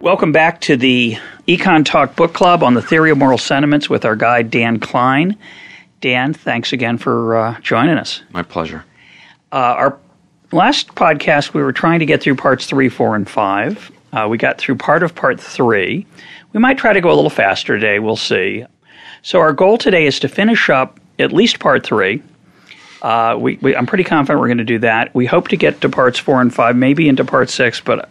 Welcome back to the Econ Talk Book Club on the Theory of Moral Sentiments with our guide, Dan Klein. Dan, thanks again for uh, joining us. My pleasure. Uh, our last podcast, we were trying to get through parts three, four, and five. Uh, we got through part of part three. We might try to go a little faster today. We'll see. So, our goal today is to finish up at least part three. Uh, we, we, I'm pretty confident we're going to do that. We hope to get to parts four and five, maybe into part six, but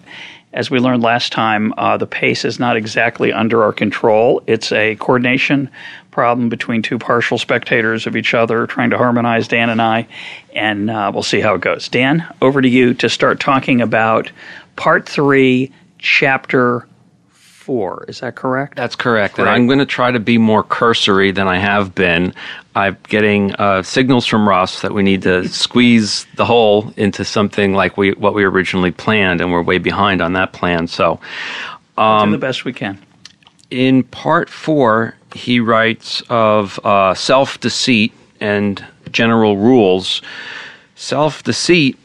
as we learned last time, uh, the pace is not exactly under our control. It's a coordination problem between two partial spectators of each other trying to harmonize Dan and I, and uh, we'll see how it goes. Dan, over to you to start talking about part three, chapter four. Is that correct? That's correct. And I'm going to try to be more cursory than I have been. I'm getting uh, signals from Russ that we need to squeeze the whole into something like we what we originally planned, and we're way behind on that plan. So, um, do the best we can. In part four, he writes of uh, self deceit and general rules. Self deceit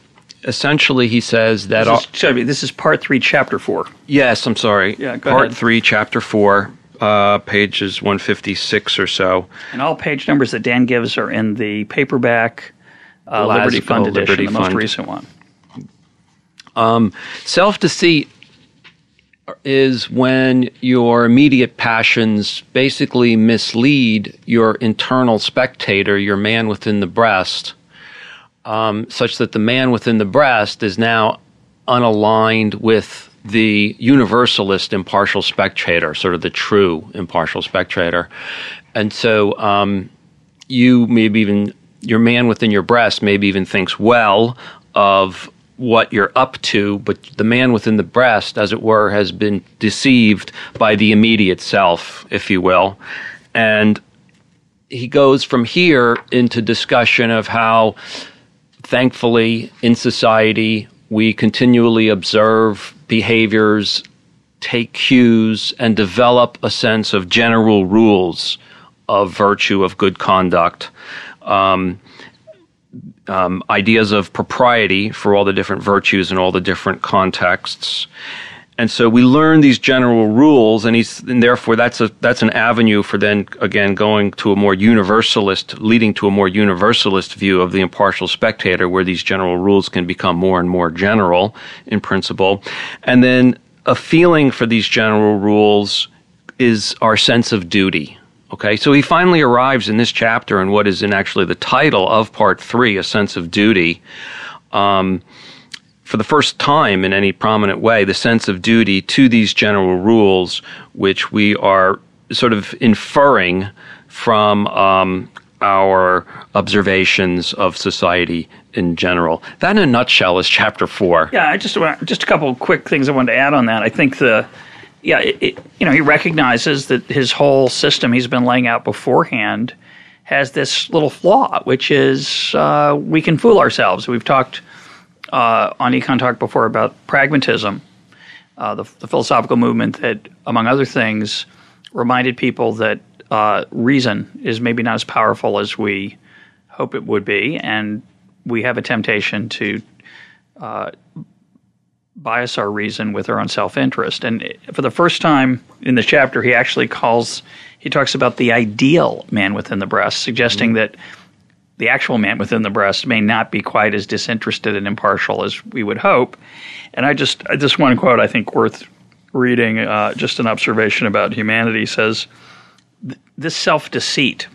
essentially he says that this is, this is part three, chapter four. Yes, I'm sorry. Yeah, part ahead. three, chapter four, uh, pages 156 or so. And all page numbers that Dan gives are in the paperback uh, Liberty Fund edition, Liberty the Fund. most recent one. Um, Self deceit is when your immediate passions basically mislead your internal spectator, your man within the breast um, such that the man within the breast is now unaligned with the universalist impartial spectator, sort of the true impartial spectator. And so um, you maybe even, your man within your breast maybe even thinks well of what you're up to, but the man within the breast, as it were, has been deceived by the immediate self, if you will. And he goes from here into discussion of how thankfully, in society, we continually observe behaviors, take cues, and develop a sense of general rules of virtue, of good conduct. Um, um, ideas of propriety for all the different virtues and all the different contexts. And so we learn these general rules, and he's and therefore that's a that's an avenue for then again going to a more universalist, leading to a more universalist view of the impartial spectator, where these general rules can become more and more general in principle, and then a feeling for these general rules is our sense of duty. Okay, so he finally arrives in this chapter in what is in actually the title of part three, a sense of duty. Um, for the first time in any prominent way, the sense of duty to these general rules, which we are sort of inferring from um, our observations of society in general. That, in a nutshell, is chapter four. Yeah, I just just a couple quick things I wanted to add on that. I think the yeah, it, it, you know, he recognizes that his whole system he's been laying out beforehand has this little flaw, which is uh, we can fool ourselves. We've talked uh, on Econ Talk before about pragmatism, uh, the, the, philosophical movement that, among other things, reminded people that uh, reason is maybe not as powerful as we hope it would be, and we have a temptation to uh, bias our reason with our own self interest. And for the first time in the chapter, he actually calls, he talks about the ideal man within the breast, suggesting mm-hmm. that the actual man within the breast may not be quite as disinterested and impartial as we would hope. And I just, this one quote I think worth reading, uh, just an observation about humanity says, "This self deceit."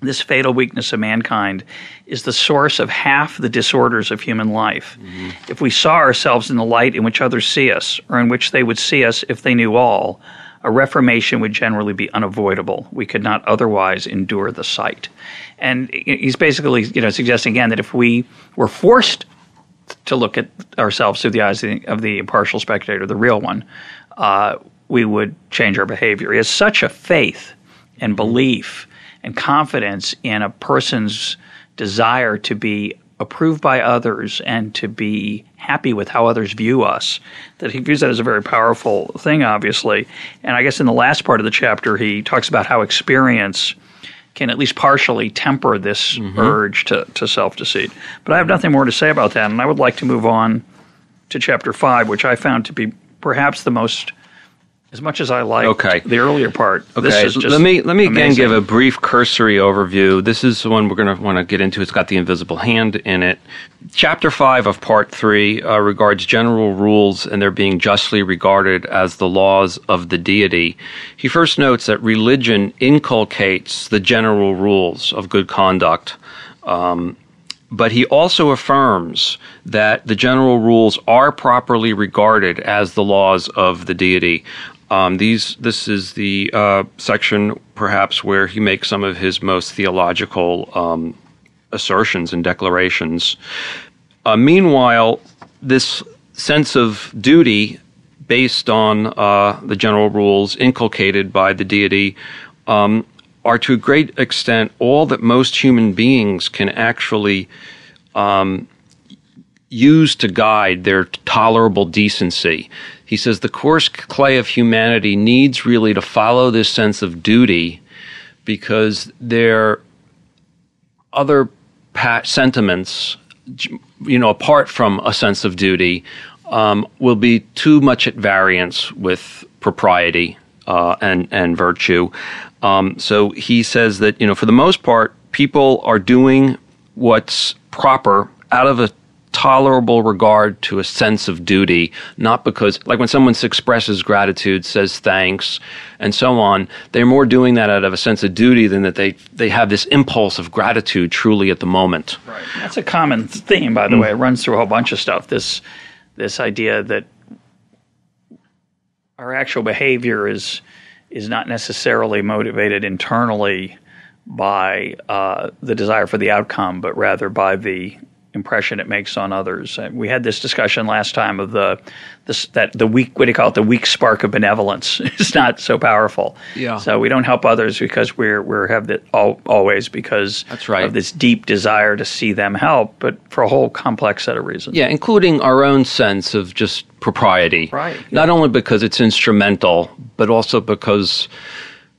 This fatal weakness of mankind is the source of half the disorders of human life. Mm-hmm. If we saw ourselves in the light in which others see us, or in which they would see us if they knew all, a reformation would generally be unavoidable. We could not otherwise endure the sight. And he's basically, you know, suggesting again that if we were forced to look at ourselves through the eyes of the, of the impartial spectator, the real one, uh, we would change our behavior. He has such a faith and belief and confidence in a person's desire to be approved by others and to be happy with how others view us that he views that as a very powerful thing obviously and i guess in the last part of the chapter he talks about how experience can at least partially temper this mm-hmm. urge to, to self-deceit but i have nothing more to say about that and i would like to move on to chapter 5 which i found to be perhaps the most as much as I like okay. the earlier part. Okay, let me let me amazing. again give a brief cursory overview. This is the one we're going to want to get into. It's got the invisible hand in it. Chapter five of part three uh, regards general rules and they're being justly regarded as the laws of the deity. He first notes that religion inculcates the general rules of good conduct. Um, but he also affirms that the general rules are properly regarded as the laws of the deity. Um, these this is the uh, section perhaps where he makes some of his most theological um, assertions and declarations. Uh, meanwhile, this sense of duty based on uh, the general rules inculcated by the deity um, are to a great extent all that most human beings can actually um, use to guide their tolerable decency. He says the coarse clay of humanity needs really to follow this sense of duty because their other sentiments, you know, apart from a sense of duty, um, will be too much at variance with propriety uh, and and virtue. Um, so he says that you know, for the most part, people are doing what's proper out of a tolerable regard to a sense of duty, not because, like when someone expresses gratitude, says thanks, and so on, they're more doing that out of a sense of duty than that they, they have this impulse of gratitude truly at the moment. Right. That's a common theme, by the mm. way. It runs through a whole bunch of stuff. This, this idea that our actual behavior is, is not necessarily motivated internally by uh, the desire for the outcome, but rather by the impression it makes on others. Uh, we had this discussion last time of the this that the weak what do you call it the weak spark of benevolence is not so powerful. Yeah. So we don't help others because we're we're have that all, always because that's right of this deep desire to see them help, but for a whole complex set of reasons. Yeah, including our own sense of just propriety. Right. Not only because it's instrumental, but also because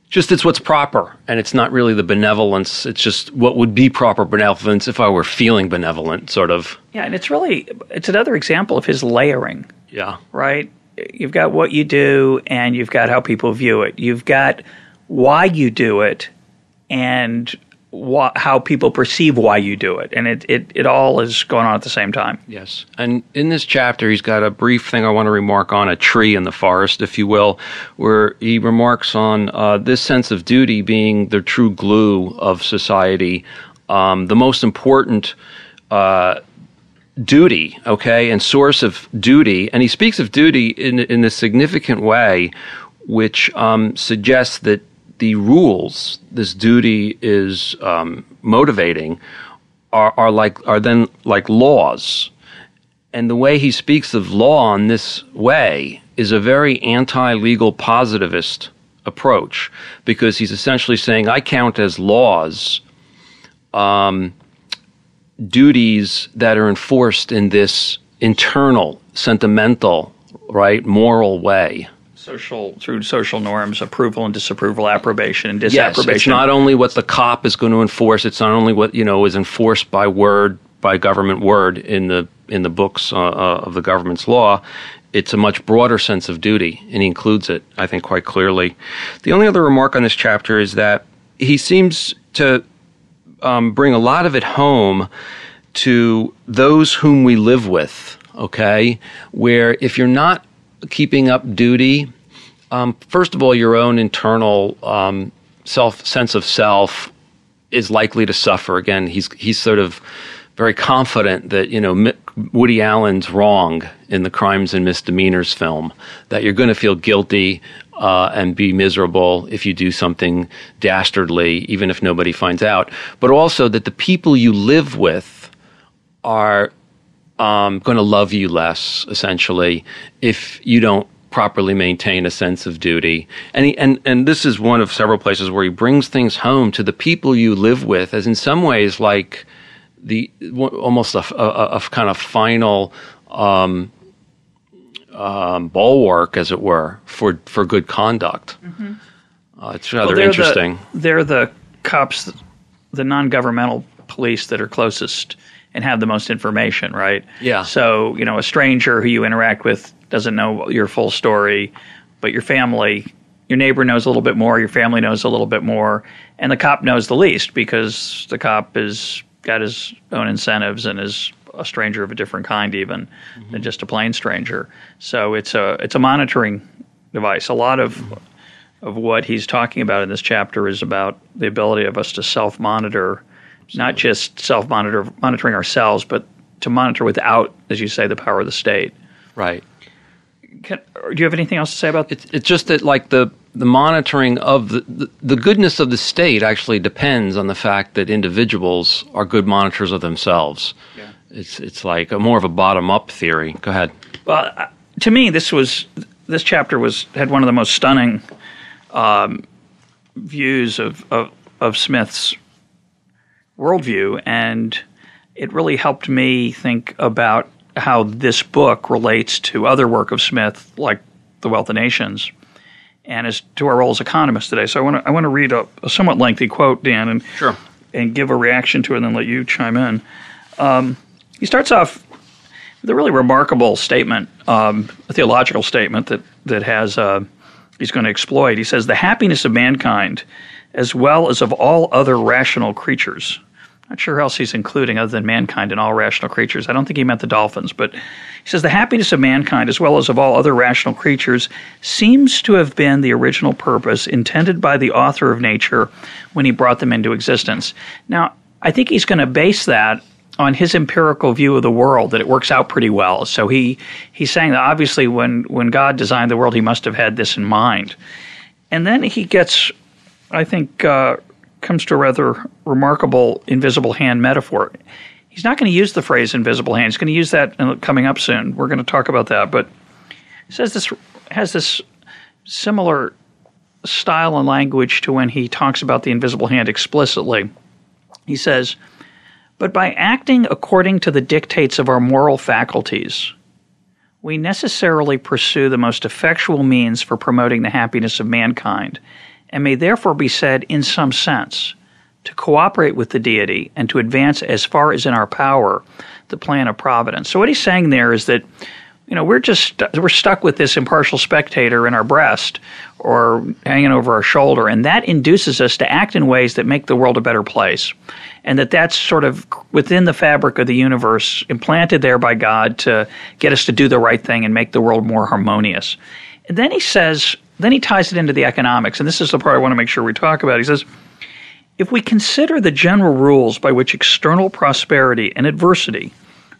just it's what's proper and it's not really the benevolence. It's just what would be proper benevolence if i were feeling benevolent sort of. Yeah and it's really it's another example of his layering. Yeah. Right? You've got what you do and you've got how people view it. You've got why you do it and how people perceive why you do it, and it, it it all is going on at the same time. Yes, and in this chapter, he's got a brief thing I want to remark on a tree in the forest, if you will, where he remarks on uh, this sense of duty being the true glue of society, um, the most important. Uh, duty, okay, and source of duty. And he speaks of duty in in a significant way, which um, suggests that the rules this duty is um, motivating are, are like are then like laws, and the way he speaks of law in this way is a very anti-legal positivist approach because he's essentially saying I count as laws um, duties that are enforced in this internal, sentimental, right, moral way social through social norms, approval and disapproval, approbation and disapprobation. Yes, it's not only what the cop is going to enforce; it's not only what you know is enforced by word by government word in the in the books uh, uh, of the government's law. It's a much broader sense of duty, and he includes it, I think, quite clearly. The only other remark on this chapter is that he seems to um, bring a lot of it home to those whom we live with. Okay, where if you're not keeping up duty um, first of all, your own internal um, self sense of self is likely to suffer. Again, he's he's sort of very confident that you know Woody Allen's wrong in the Crimes and Misdemeanors film. That you're going to feel guilty uh, and be miserable if you do something dastardly, even if nobody finds out. But also that the people you live with are um, going to love you less, essentially, if you don't properly maintain a sense of duty. And, he, and, and this is one of several places where he brings things home to the people you live with as in some ways like the almost a, a, a kind of final um, um, bulwark, as it were, for, for good conduct. Mm-hmm. Uh, it's rather well, they're interesting. The, they're the cops, the non-governmental police that are closest and have the most information, right? Yeah. So you know, a stranger who you interact with doesn't know your full story, but your family, your neighbor knows a little bit more, your family knows a little bit more, and the cop knows the least because the cop has got his own incentives and is a stranger of a different kind even mm-hmm. than just a plain stranger. So it's a it's a monitoring device. A lot of mm-hmm. of what he's talking about in this chapter is about the ability of us to self monitor, not just self monitor monitoring ourselves, but to monitor without, as you say, the power of the state. Right. Can, do you have anything else to say about? It's, it's just that like the the monitoring of the, the, the goodness of the state actually depends on the fact that individuals are good monitors of themselves. Yeah. It's it's like a more of a bottom up theory. Go ahead. Well, to me, this was this chapter was had one of the most stunning um, views of, of of Smith's worldview, and it really helped me think about how this book relates to other work of Smith, like The Wealth of Nations, and as to our role as economists today. So I want to I want to read a, a, somewhat lengthy quote, Dan, and sure. and give a reaction to it, and then let you chime in. Um, he starts off with a really remarkable statement, um, a theological statement that that has uh, he's going to exploit. He says the happiness of mankind, as well as of all other rational creatures, not sure who else he's including other than mankind and all rational creatures. I don't think he meant the dolphins, but he says the happiness of mankind, as well as of all other rational creatures, seems to have been the original purpose intended by the author of nature when he brought them into existence. Now, I think he's going to base that on his empirical view of the world that it works out pretty well. So he he's saying that obviously when when God designed the world, he must have had this in mind. And then he gets, I think, uh, comes to a rather remarkable invisible hand metaphor. He's not going to use the phrase invisible hand. He's going to use that coming up soon. We're going to talk about that. But he says this has this similar style and language to when he talks about the invisible hand explicitly. He says, But by acting according to the dictates of our moral faculties, we necessarily pursue the most effectual means for promoting the happiness of mankind and may therefore be said, in some sense, to cooperate with the deity and to advance as far as in our power the plan of providence. So what he's saying there is that you know we're just we're stuck with this impartial spectator in our breast or hanging over our shoulder and that induces us to act in ways that make the world a better place and that that's sort of within the fabric of the universe implanted there by God to get us to do the right thing and make the world more harmonious and then he says then he ties it into the economics, and this is the part I want to make sure we talk about. He says, if we consider the general rules by which external prosperity and adversity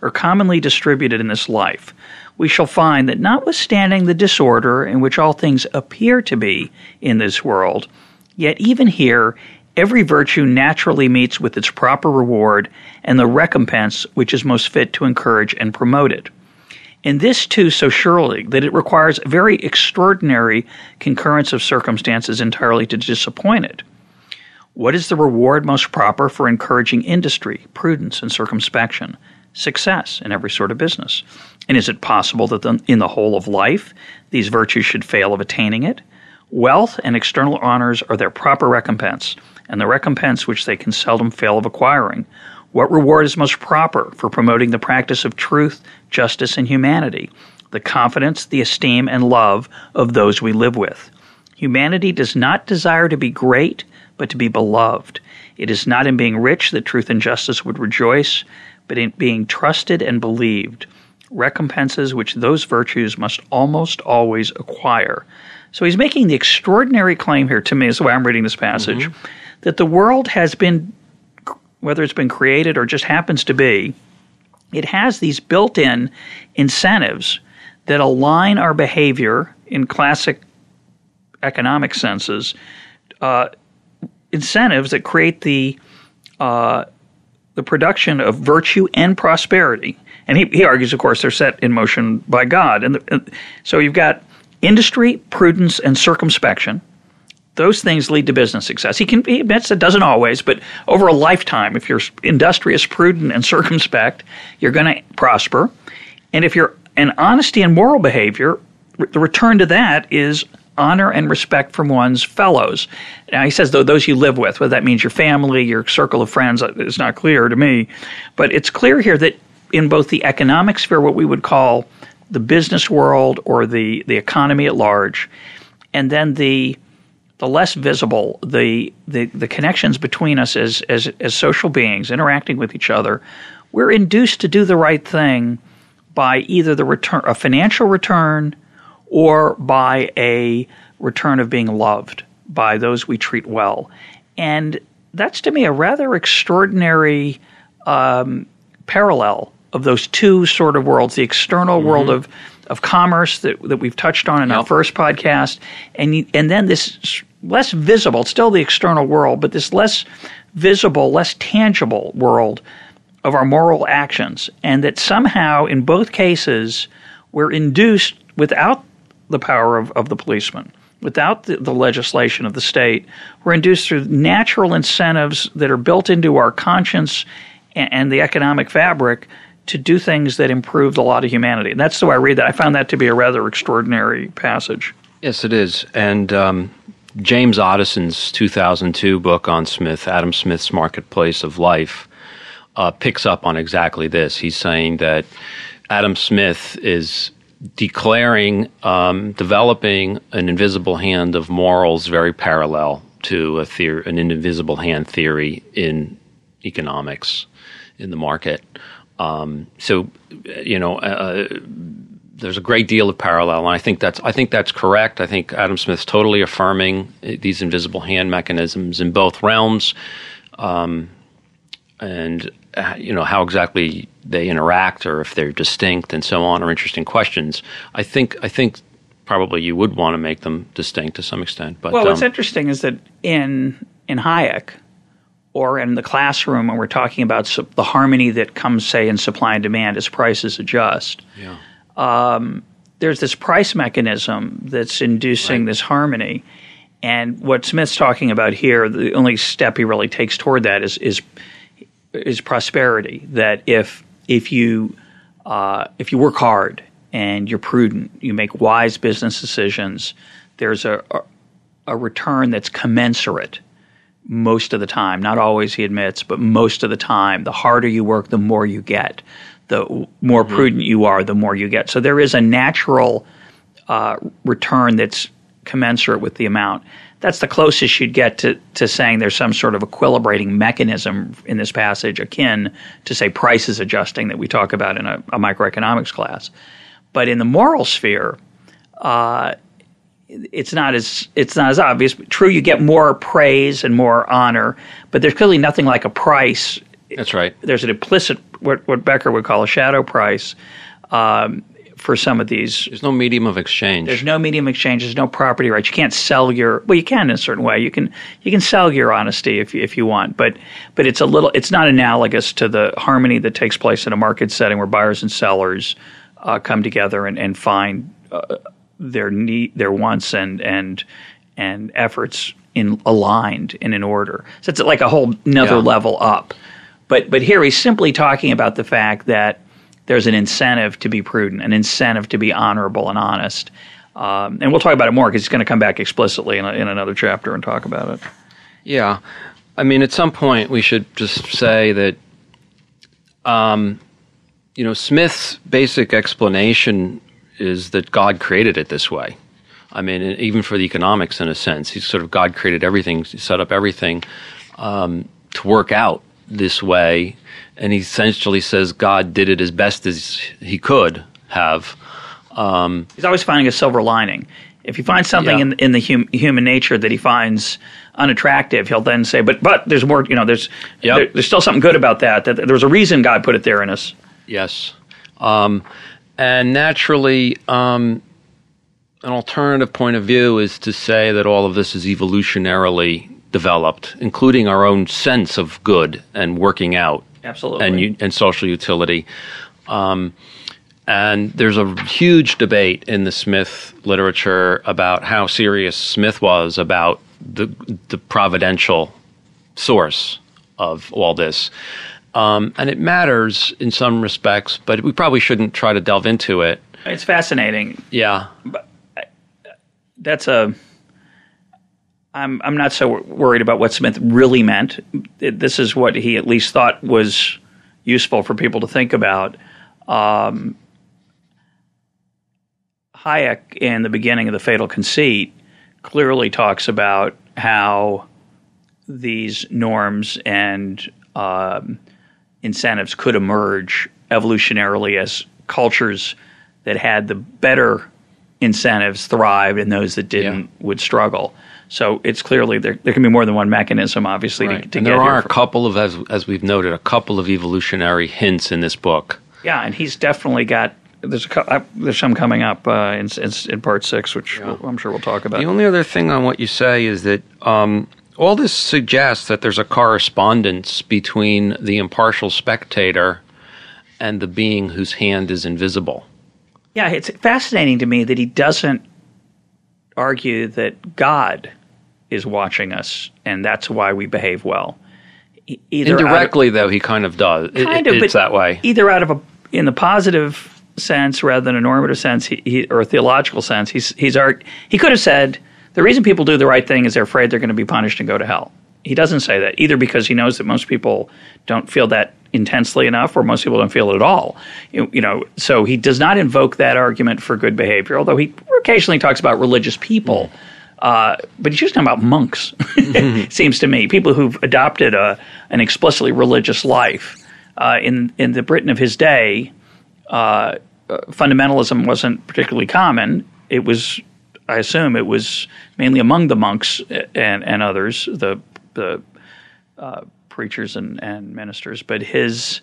are commonly distributed in this life, we shall find that notwithstanding the disorder in which all things appear to be in this world, yet even here every virtue naturally meets with its proper reward and the recompense which is most fit to encourage and promote it and this too so surely that it requires a very extraordinary concurrence of circumstances entirely to disappoint it. What is the reward most proper for encouraging industry, prudence, and circumspection, success in every sort of business? And is it possible that in the whole of life these virtues should fail of attaining it? Wealth and external honors are their proper recompense, and the recompense which they can seldom fail of acquiring what reward is most proper for promoting the practice of truth, justice, and humanity? The confidence, the esteem, and love of those we live with. Humanity does not desire to be great, but to be beloved. It is not in being rich that truth and justice would rejoice, but in being trusted and believed, recompenses which those virtues must almost always acquire. So he's making the extraordinary claim here to me, is the way I'm reading this passage, mm-hmm. that the world has been whether it's been created or just happens to be, it has these built in incentives that align our behavior in classic economic senses, uh, incentives that create the uh, the production of virtue and prosperity. And he, he argues, of course, they're set in motion by God. And, the, and so you've got industry, prudence, and circumspection. Those things lead to business success. He can he admits it doesn't always, but over a lifetime, if you're industrious, prudent, and circumspect, you're going to prosper. And if you're an honesty and moral behavior, the return to that is honor and respect from one's fellows. Now, he says, though, those you live with, whether that means your family, your circle of friends, uh, is not clear to me. But it's clear here that in both the economic sphere, what we would call the business world or the, the economy at large, and then the the less visible the, the, the connections between us as, as, as social beings interacting with each other, we're induced to do the right thing by either the return, a financial return, or by a return of being loved by those we treat well. And that's to me a rather extraordinary um, parallel of those two sort of worlds the external mm-hmm. world of, of commerce that, that we've touched on in yep. our first podcast, and, and then this less visible, it's still the external world, but this less visible, less tangible world of our moral actions. And that somehow, in both cases, we're induced without the power of, of the policeman, without the, the legislation of the state. We're induced through natural incentives that are built into our conscience and, and the economic fabric to do things that improve the lot of humanity. And that's the way I read that. I found that to be a rather extraordinary passage. Yes, it is. And um, James Otteson's 2002 book on Smith, Adam Smith's Marketplace of Life, uh, picks up on exactly this. He's saying that Adam Smith is declaring, um, developing an invisible hand of morals very parallel to a theory, an invisible hand theory in economics in the market. Um, so, you know, uh, there's a great deal of parallel, and I think that's I think that's correct. I think Adam Smith's totally affirming these invisible hand mechanisms in both realms, um, and uh, you know how exactly they interact or if they're distinct and so on are interesting questions. I think I think probably you would want to make them distinct to some extent. But well, what's um, interesting is that in in Hayek or in the classroom when we're talking about the harmony that comes, say, in supply and demand as prices adjust. Yeah. Um, there's this price mechanism that's inducing right. this harmony. And what Smith's talking about here, the only step he really takes toward that is is is prosperity. That if if you uh, if you work hard and you're prudent, you make wise business decisions. There's a, a, a return that's commensurate most of the time. Not always, he admits, but most of the time. The harder you work, the more you get. The more mm-hmm. prudent you are, the more you get. So there is a natural uh, return that's commensurate with the amount that's the closest you'd get to, to saying there's some sort of equilibrating mechanism in this passage akin to say prices adjusting that we talk about in a, a microeconomics class. But in the moral sphere, uh, it's not as it's not as obvious. True, you get more praise and more honor, but there's clearly nothing like a price. That's right. There's an implicit what what Becker would call a shadow price. Um, for some of these. There's no medium of exchange. There's no medium of exchange. There's no property rights. You can't sell your. Well, you can in a certain way. You can you can sell your honesty if you, if you want, but but it's a little. It's not analogous to the harmony that takes place in a market setting where buyers and sellers uh, come together and and find uh, their need, their wants and and and efforts in aligned and in order. So it's like a whole another yeah. level up. But but here he's simply talking about the fact that there's an incentive to be prudent, an incentive to be honorable and honest. Um, and we'll talk about it more because he's going to come back explicitly in, a, in another chapter and talk about it. Yeah. I mean, at some point, we should just say that, um, you know, Smith's basic explanation is that God created it this way. I mean, even for the economics, in a sense, he's sort of God created everything, set up everything um, to work out this way and he essentially says God did it as best as he could have. Um, He's always finding a silver lining. If he finds something yeah. in in the hum, human nature that he finds unattractive, he'll then say, "But but there's more. You know, there's yep. there, there's still something good about that. That there's a reason God put it there in us." Yes, um, and naturally, um, an alternative point of view is to say that all of this is evolutionarily developed, including our own sense of good and working out absolutely, and and social utility. Um, And there's a huge debate in the Smith literature about how serious Smith was about the the providential source of all this. Um, and it matters in some respects, but we probably shouldn't try to delve into it. It's fascinating. Yeah. But That's a. I'm I'm not so worried about what Smith really meant. It- This is what he at least thought was useful for people to think about. Um, Hayek, in the beginning of the Fatal Conceit, clearly talks about how these norms and um, incentives could emerge evolutionarily as cultures that had the better incentives thrived and those that didn't Yeah. would struggle. So it's clearly there, there can be more than one mechanism, obviously, to, to and get there here are a for- couple of, as, as we've noted, a couple of evolutionary hints in this book. Yeah, and he's definitely got. There's a cou- uh, there's some coming up uh, in, in in part six, which we'll, I'm sure we'll talk about. The only other thing on what you say is that um, all this suggests that there's a correspondence between the impartial spectator and the being whose hand is invisible. Yeah, it's fascinating to me that he doesn't argue that God is watching us and that's why we behave well. Either out of- Indirectly, though, he kind of does. Kind it- of, it's that way. Either out of a in the positive sense rather than a normative sense, he, he, or a theological sense. He's he's art. He could have said the reason people do the right thing is they're afraid they're going to be punished and go to hell. He doesn't say that either because he knows that most people don't feel that intensely enough, or most people don't feel it at all. You, you know, so he does not invoke that argument for good behavior. Although he occasionally talks about religious people. Mm. Uh, but he's just talking about monks, seems to me. People who've adopted a, an explicitly religious life. Uh, in, in the Britain of his day, uh, uh, fundamentalism wasn't particularly common. It was, I assume, it was mainly among the monks and, and others, the, the uh, preachers and, and ministers. But his,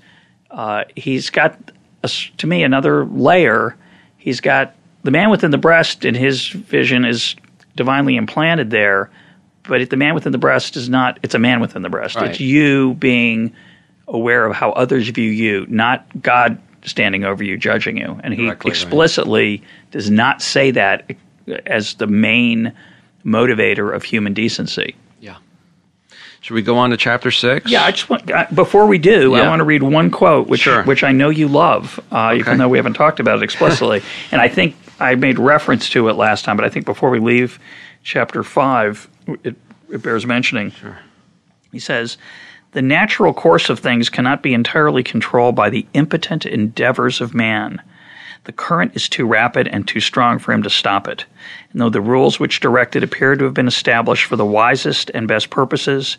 uh, he's got, a to me, another layer. He's got the man within the breast, in his vision, is divinely implanted there. But if the man within the breast is not, it's a man within the breast. Right. It's you being aware of how others view you, not God standing over you, judging you. And he Directly, right. explicitly does not say that as the main motivator of human decency. Yeah. Should we go on to chapter six? Yeah, I just want uh, before we do, I want to read one quote, which Sure. which I know you love, uh, even though we haven't talked about it explicitly. and I think I made reference to it last time, but I think before we leave chapter five, it, it bears mentioning. Sure. He says, "The natural course of things cannot be entirely controlled by the impotent endeavors of man." The current is too rapid and too strong for him to stop it. And though the rules which direct it appear to have been established for the wisest and best purposes,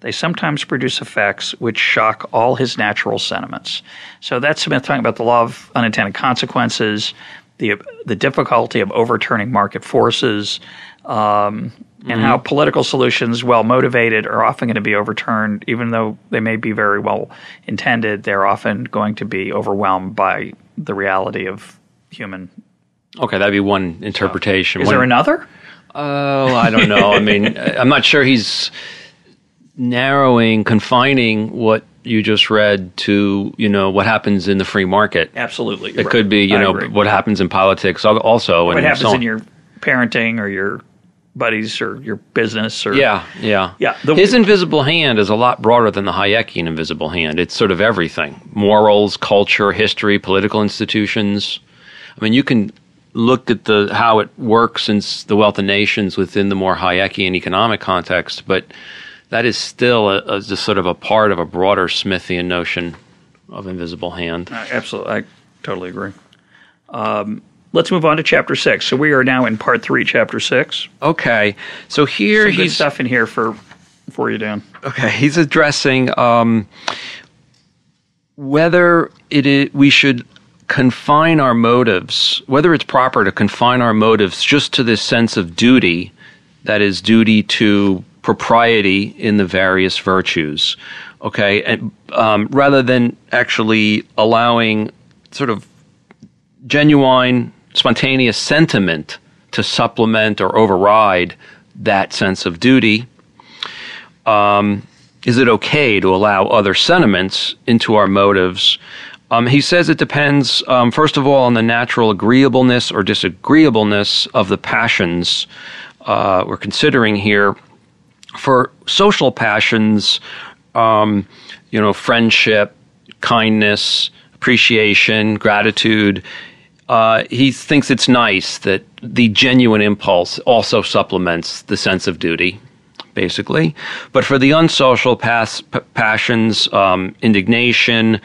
they sometimes produce effects which shock all his natural sentiments. So that's Smith talking about the law of unintended consequences, the the difficulty of overturning market forces, um, and how political solutions, well motivated, are often going to be overturned, even though they may be very well intended. They're often going to be overwhelmed by the reality of human. Okay, that'd be one interpretation. Is One- there another? Oh, I don't know. I mean, I'm not sure he's narrowing, confining what you just read to, you know, what happens in the free market. Absolutely, It could be, you I know, agree. what happens in politics also. what and happens so in your parenting or your buddies or your business or Yeah, yeah. Yeah, the- His invisible hand is a lot broader than the Hayekian invisible hand. It's sort of everything morals, culture, history, political institutions. I mean, you can look at the how it works in the wealth of nations within the more Hayekian economic context, but that is still a, a, just sort of a part of a broader Smithian notion of invisible hand. Uh, Absolutely, I totally agree. Um, let's move on to chapter six. So we are now in part three, chapter six. Okay, so here Some he's stuff in here for for you, Dan. Okay, he's addressing um, whether it i we should confine our motives, whether it's proper to confine our motives just to this sense of duty, that is, duty to propriety in the various virtues. Okay, and um, rather than actually allowing sort of genuine, spontaneous sentiment to supplement or override that sense of duty is it okay to allow other sentiments into our motives Um, he says it depends, um, first of all, on the natural agreeableness or disagreeableness of the passions uh, we're considering here. For social passions, um, you know, friendship, kindness, appreciation, gratitude, uh, he thinks it's nice that the genuine impulse also supplements the sense of duty, basically. But for the unsocial pas- p- passions, um, indignation,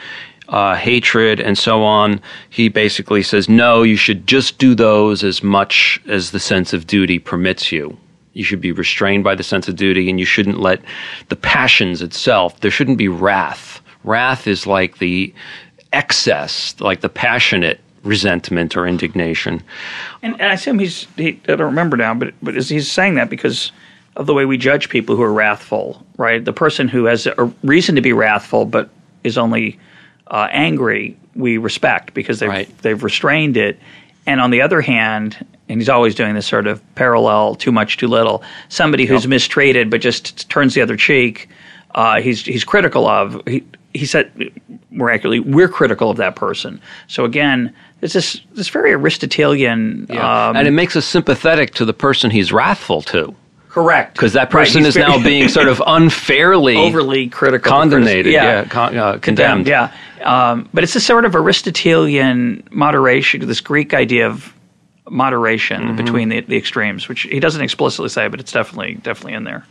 uh, hatred, and so on, he basically says, no, you should just do those as much as the sense of duty permits you. You should be restrained by the sense of duty, and you shouldn't let the passions itself, there shouldn't be wrath. Wrath is like the excess, like the passionate resentment or indignation. And, and I assume he's, he, I don't remember now, but, but is he's saying that because of the way we judge people who are wrathful, right? The person who has a reason to be wrathful but is only uh, angry, we respect because they've, Right. they've restrained it. And on the other hand, and he's always doing this sort of parallel, too much, too little, somebody who's mistreated but just turns the other cheek, uh, he's, he's critical of. He, he said, more accurately, we're critical of that person. So again, it's this, this very Aristotelian. Um, and it makes us sympathetic to the person he's wrathful to. correct. Because that person he's is now being sort of unfairly overly critical. condemnated, Yeah. yeah, con- uh, condemned. Yeah. Um, but it's a sort of Aristotelian moderation, this Greek idea of moderation Mm-hmm. between the, the extremes, which he doesn't explicitly say, but it's definitely definitely in there.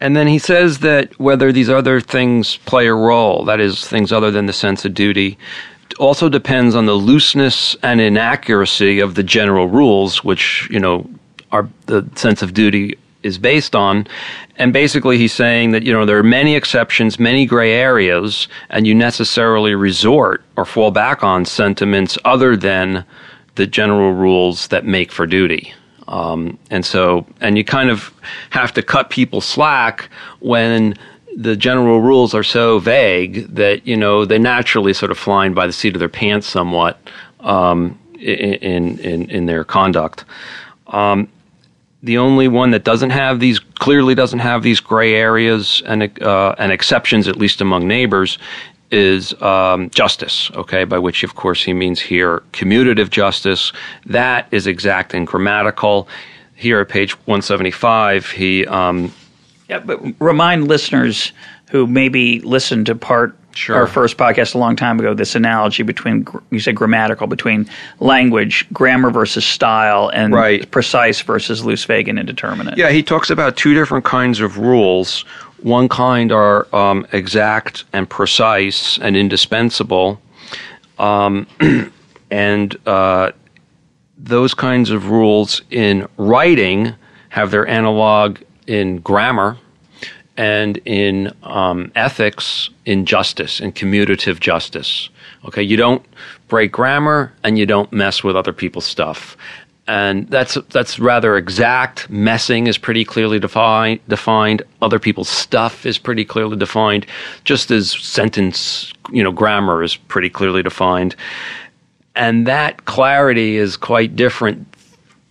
And then he says that whether these other things play a role, that is, things other than the sense of duty, also depends on the looseness and inaccuracy of the general rules, which, you know, are the sense of duty is based on. And basically, he's saying that, you know, there are many exceptions, many gray areas, and you necessarily resort or fall back on sentiments other than the general rules that make for duty. Um, and so, and you kind of have to cut people slack when the general rules are so vague that, you know, they naturally sort of flying by the seat of their pants somewhat um, in, in, in their conduct. Um, the only one that doesn't have these clearly doesn't have these gray areas and uh, and exceptions, at least among neighbors, is um, justice. Okay, by which of course he means here commutative justice. That is exact and grammatical. Here at page one seventy five, he um, Yeah, but remind listeners who maybe listened to part Sure. our first podcast a long time ago this analogy between you said grammatical between language, grammar versus style, and Right. precise versus loose, vague, and indeterminate. Yeah, he talks about two different kinds of rules. One kind are um, exact and precise and indispensable, um, and uh, those kinds of rules in writing have their analog in grammar and in um, ethics in justice in commutative justice. Okay you don't break grammar and you don't mess with other people's stuff. And that's that's rather exact. Messing is pretty clearly defined defined. Other people's stuff is pretty clearly defined. Just as sentence you know grammar is pretty clearly defined. And that clarity is quite different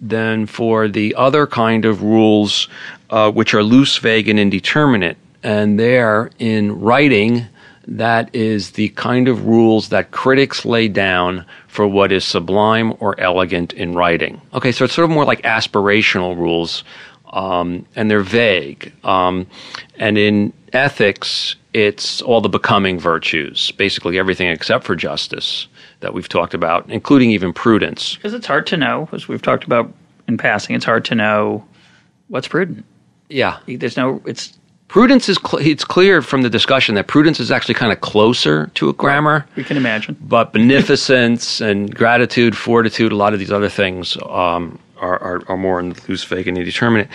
than for the other kind of rules, uh, which are loose, vague, and indeterminate. And there, in writing, that is the kind of rules that critics lay down for what is sublime or elegant in writing. Okay, so it's sort of more like aspirational rules, um, and they're vague. Um, and in ethics, it's all the becoming virtues, basically everything except for justice that we've talked about, including even prudence. Because it's hard to know, as we've talked about in passing, it's hard to know what's prudent. Yeah. There's no, it's Prudence is cl- it's clear from the discussion that prudence is actually kind of closer to a grammar, we can imagine. but beneficence and gratitude, fortitude, a lot of these other things um, are, are, are more in the loose, vague, and indeterminate.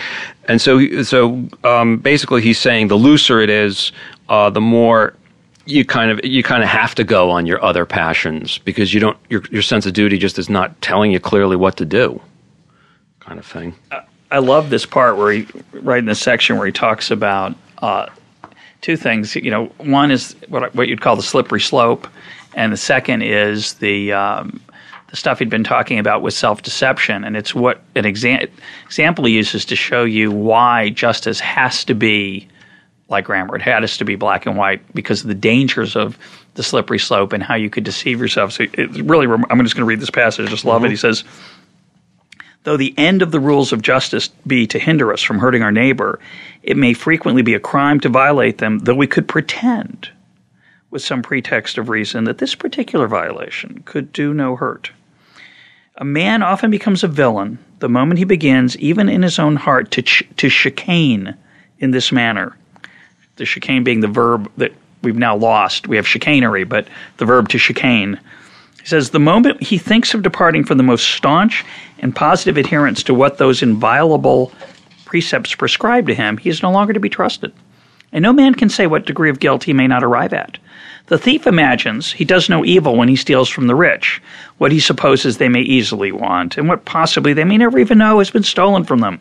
And so, so um, basically, he's saying the looser it is, uh, the more you kind of you kind of have to go on your other passions because you don't your your sense of duty just is not telling you clearly what to do, kind of thing. I love this part where he, right in this section where he talks about uh, two things. You know, one is what what you'd call the slippery slope, and the second is the um, the stuff he'd been talking about with self deception, and it's what an exa- example he uses to show you why justice has to be like grammar. It had us to be black and white because of the dangers of the slippery slope and how you could deceive yourself. So it's really, I'm just going to read this passage. I just love mm-hmm. it. He says, Though the end of the rules of justice be to hinder us from hurting our neighbor, it may frequently be a crime to violate them, though we could pretend, with some pretext of reason, that this particular violation could do no hurt. A man often becomes a villain the moment he begins, even in his own heart, to, ch- to chicane in this manner. The chicane being the verb that we've now lost. We have chicanery, but the verb to chicane. He says, The moment he thinks of departing from the most staunch and positive adherence to what those inviolable precepts prescribe to him, he is no longer to be trusted. And no man can say what degree of guilt he may not arrive at. The thief imagines he does no evil when he steals from the rich, what he supposes they may easily want, and what possibly they may never even know has been stolen from them.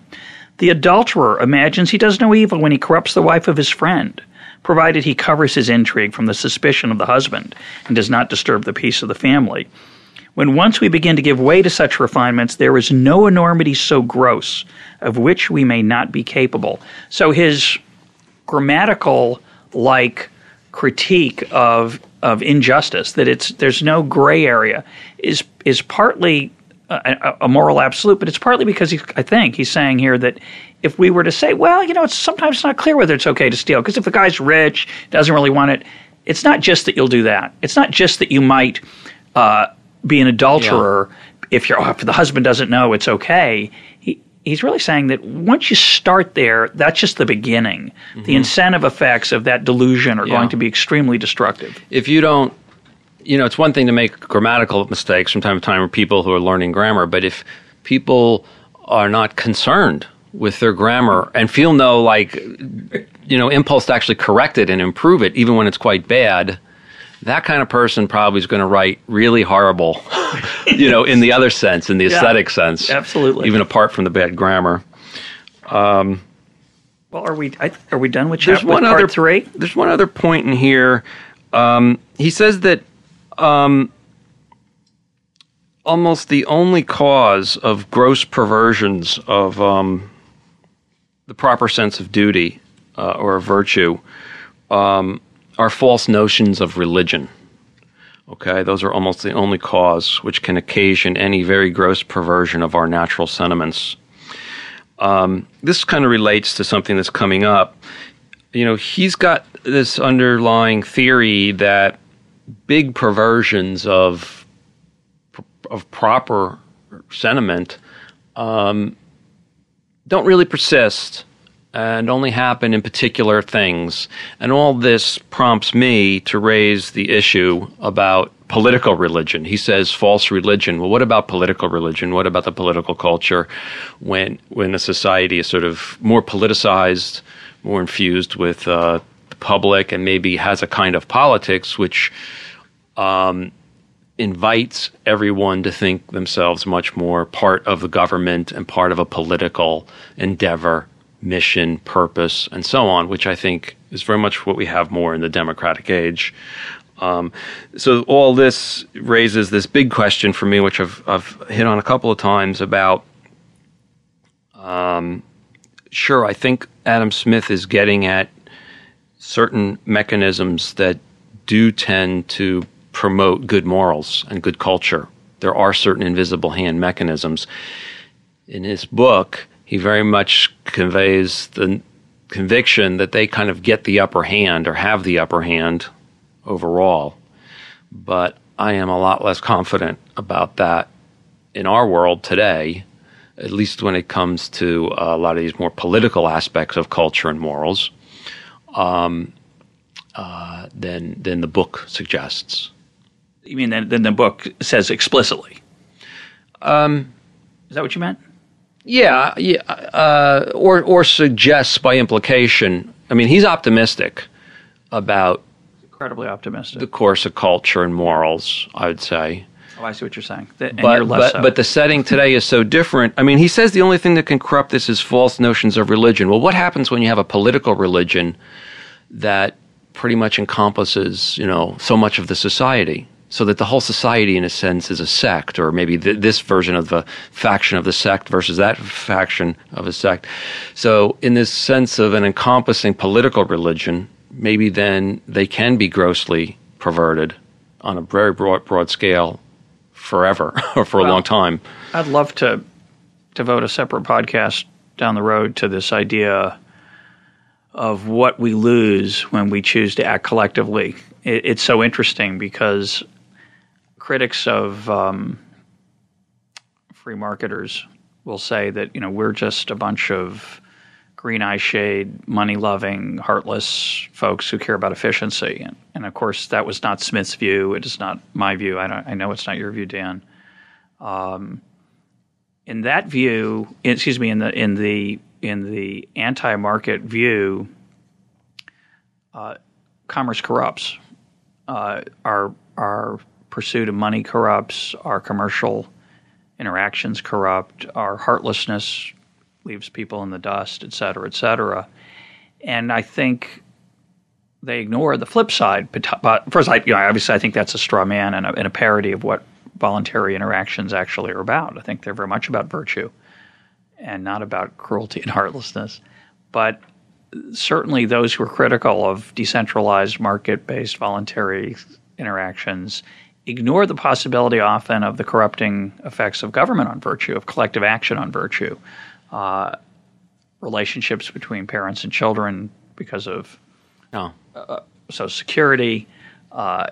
The adulterer imagines he does no evil when he corrupts the wife of his friend provided he covers his intrigue from the suspicion of the husband and does not disturb the peace of the family. When once we begin to give way to such refinements, there is no enormity so gross of which we may not be capable. So his grammatical like critique of of injustice that it's there's no gray area is is partly a, a, moral absolute, but it's partly because he, I think he's saying here that if we were to say, well, you know, it's sometimes not clear whether it's okay to steal because if the guy's rich, doesn't really want it, it's not just that you'll do that. It's not just that you might uh, be an adulterer yeah. if your if the husband doesn't know it's okay. He, he's really saying that once you start there, that's just the beginning. Mm-hmm. The incentive effects of that delusion are yeah. going to be extremely destructive. If you don't you know, it's one thing to make grammatical mistakes from time to time with people who are learning grammar, but if people are not concerned with their grammar and feel no like you know impulse to actually correct it and improve it even when it's quite bad that kind of person probably is going to write really horrible you know in the other sense in the yeah, aesthetic sense absolutely. even apart from the bad grammar. Um, well are we are we done with chapter one other three? there's one other point in here. Um, he says that um, almost the only cause of gross perversions of um, the proper sense of duty uh, or virtue um, are false notions of religion. Okay, those are almost the only cause which can occasion any very gross perversion of our natural sentiments. Um, this kind of relates to something that's coming up. You know, he's got this underlying theory that big perversions of of proper sentiment um, don't really persist and only happen in particular things. And all this prompts me to raise the issue about political religion. He says false religion. Well, what about political religion? What about the political culture when when a society is sort of more politicized, more infused with uh, public and maybe has a kind of politics which um, invites everyone to think themselves much more part of the government and part of a political endeavor, mission, purpose, and so on, which I think is very much what we have more in the democratic age. Um, so all this raises this big question for me, which I've, I've hit on a couple of times about. Um, sure, I think Adam Smith is getting at certain mechanisms that do tend to promote good morals and good culture. There are certain invisible hand mechanisms. In his book, he very much conveys the conviction that they kind of get the upper hand or have the upper hand overall. But I am a lot less confident about that in our world today, at least when it comes to a lot of these more political aspects of culture and morals um, uh, than than the book suggests. You mean than, than the book says explicitly? Um, Is that what you meant? Yeah, yeah, uh, or or suggests by implication. I mean, he's optimistic about incredibly optimistic the course of culture and morals. I would say. Oh, I see what you're saying. but you're but, so. but the setting today is so different. I mean, he says the only thing that can corrupt this is false notions of religion. Well, what happens when you have a political religion that pretty much encompasses, you know, so much of the society. so that the whole society, in a sense, is a sect, or maybe th- this version of the faction of the sect versus that faction of a sect. So, in this sense of an encompassing political religion, maybe then they can be grossly perverted on a very broad, broad scale forever or for well, a long time. I'd love to devote a separate podcast down the road to this idea of what we lose when we choose to act collectively. It, it's so interesting because critics of um, free marketers will say that you know we're just a bunch of green eye shade, money loving, heartless folks who care about efficiency. And, and, of course, that was not Smith's view. It is not my view. I, I know it's not your view, Dan. Um, in that view, excuse me, in the in the in the anti-market view, uh, commerce corrupts. Uh, our our pursuit of money corrupts. Our commercial interactions corrupt. Our heartlessness leaves people in the dust, et cetera, et cetera. And I think they ignore the flip side. But, but first, I, you know, obviously, I think that's a straw man and a, and a parody of what voluntary interactions actually are about. I think they're very much about virtue and not about cruelty and heartlessness. But certainly, those who are critical of decentralized, market based voluntary interactions ignore the possibility often of the corrupting effects of government on virtue, of collective action on virtue uh, relationships between parents and children because of oh. uh, Social Security, uh,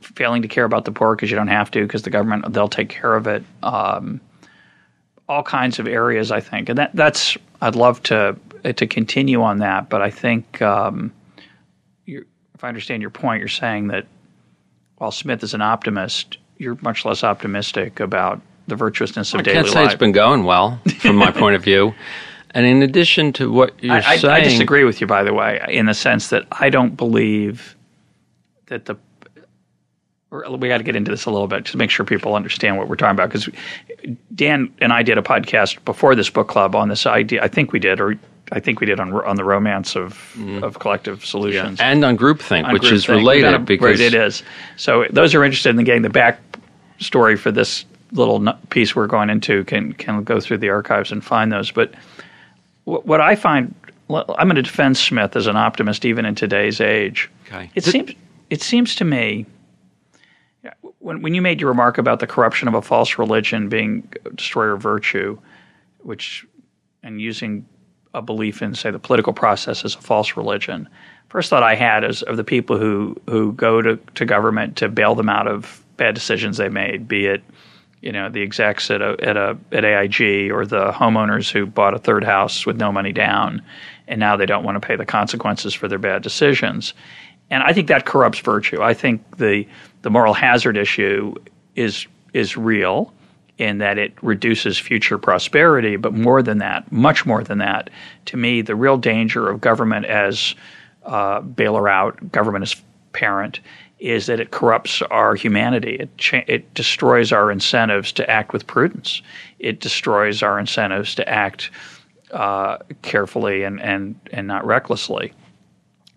failing to care about the poor because you don't have to because the government they'll take care of it. Um, all kinds of areas, I think, and that that's I'd love to to continue on that, but I think um, if I understand your point, you're saying that while Smith is an optimist, you're much less optimistic about the virtuousness of I daily life. I can't say it's been going well from my point of view. And in addition to what you're I, saying, I disagree with you, by the way, in the sense that I don't believe that the we got to get into this a little bit to make sure people understand what we're talking about because Dan and I did a podcast before this book club on this idea. I think we did, or I think we did on on the romance of mm. of collective solutions yeah. and on groupthink, on which is related a, because it is. So those are interested in getting the back story for this little piece we're going into can can go through the archives and find those. But what, what I find, I'm going to defend Smith as an optimist even in today's age. Okay. It seems it seems to me when when you made your remark about the corruption of a false religion being destroyer of virtue, which and using a belief in say the political process as a false religion. First thought I had is of the people who who go to, to government to bail them out of bad decisions they made, be it you know the execs at a at a at AIG or the homeowners who bought a third house with no money down, and now they don't want to pay the consequences for their bad decisions. And I think that corrupts virtue. I think the the moral hazard issue is is real in that it reduces future prosperity, but more than that, much more than that, to me, the real danger of government as uh, bailer out, government as parent, is that it corrupts our humanity. It cha- it destroys our incentives to act with prudence. It destroys our incentives to act uh, carefully and, and and not recklessly,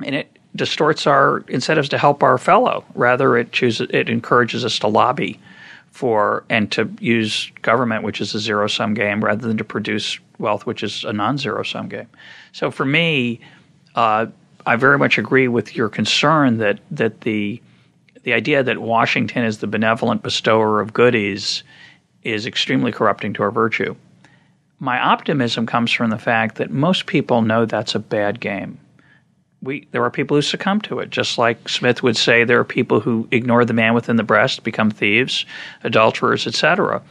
and it distorts our incentives to help our fellow. Rather, it chooses it encourages us to lobby for and to use government, which is a zero sum game, rather than to produce wealth, which is a non zero sum game. So for me. Uh, I very much agree with your concern that that the the idea that Washington is the benevolent bestower of goodies is extremely corrupting to our virtue. My optimism comes from the fact that most people know that's a bad game. We, there are people who succumb to it, just like Smith would say there are people who ignore the man within the breast, become thieves, adulterers, etc.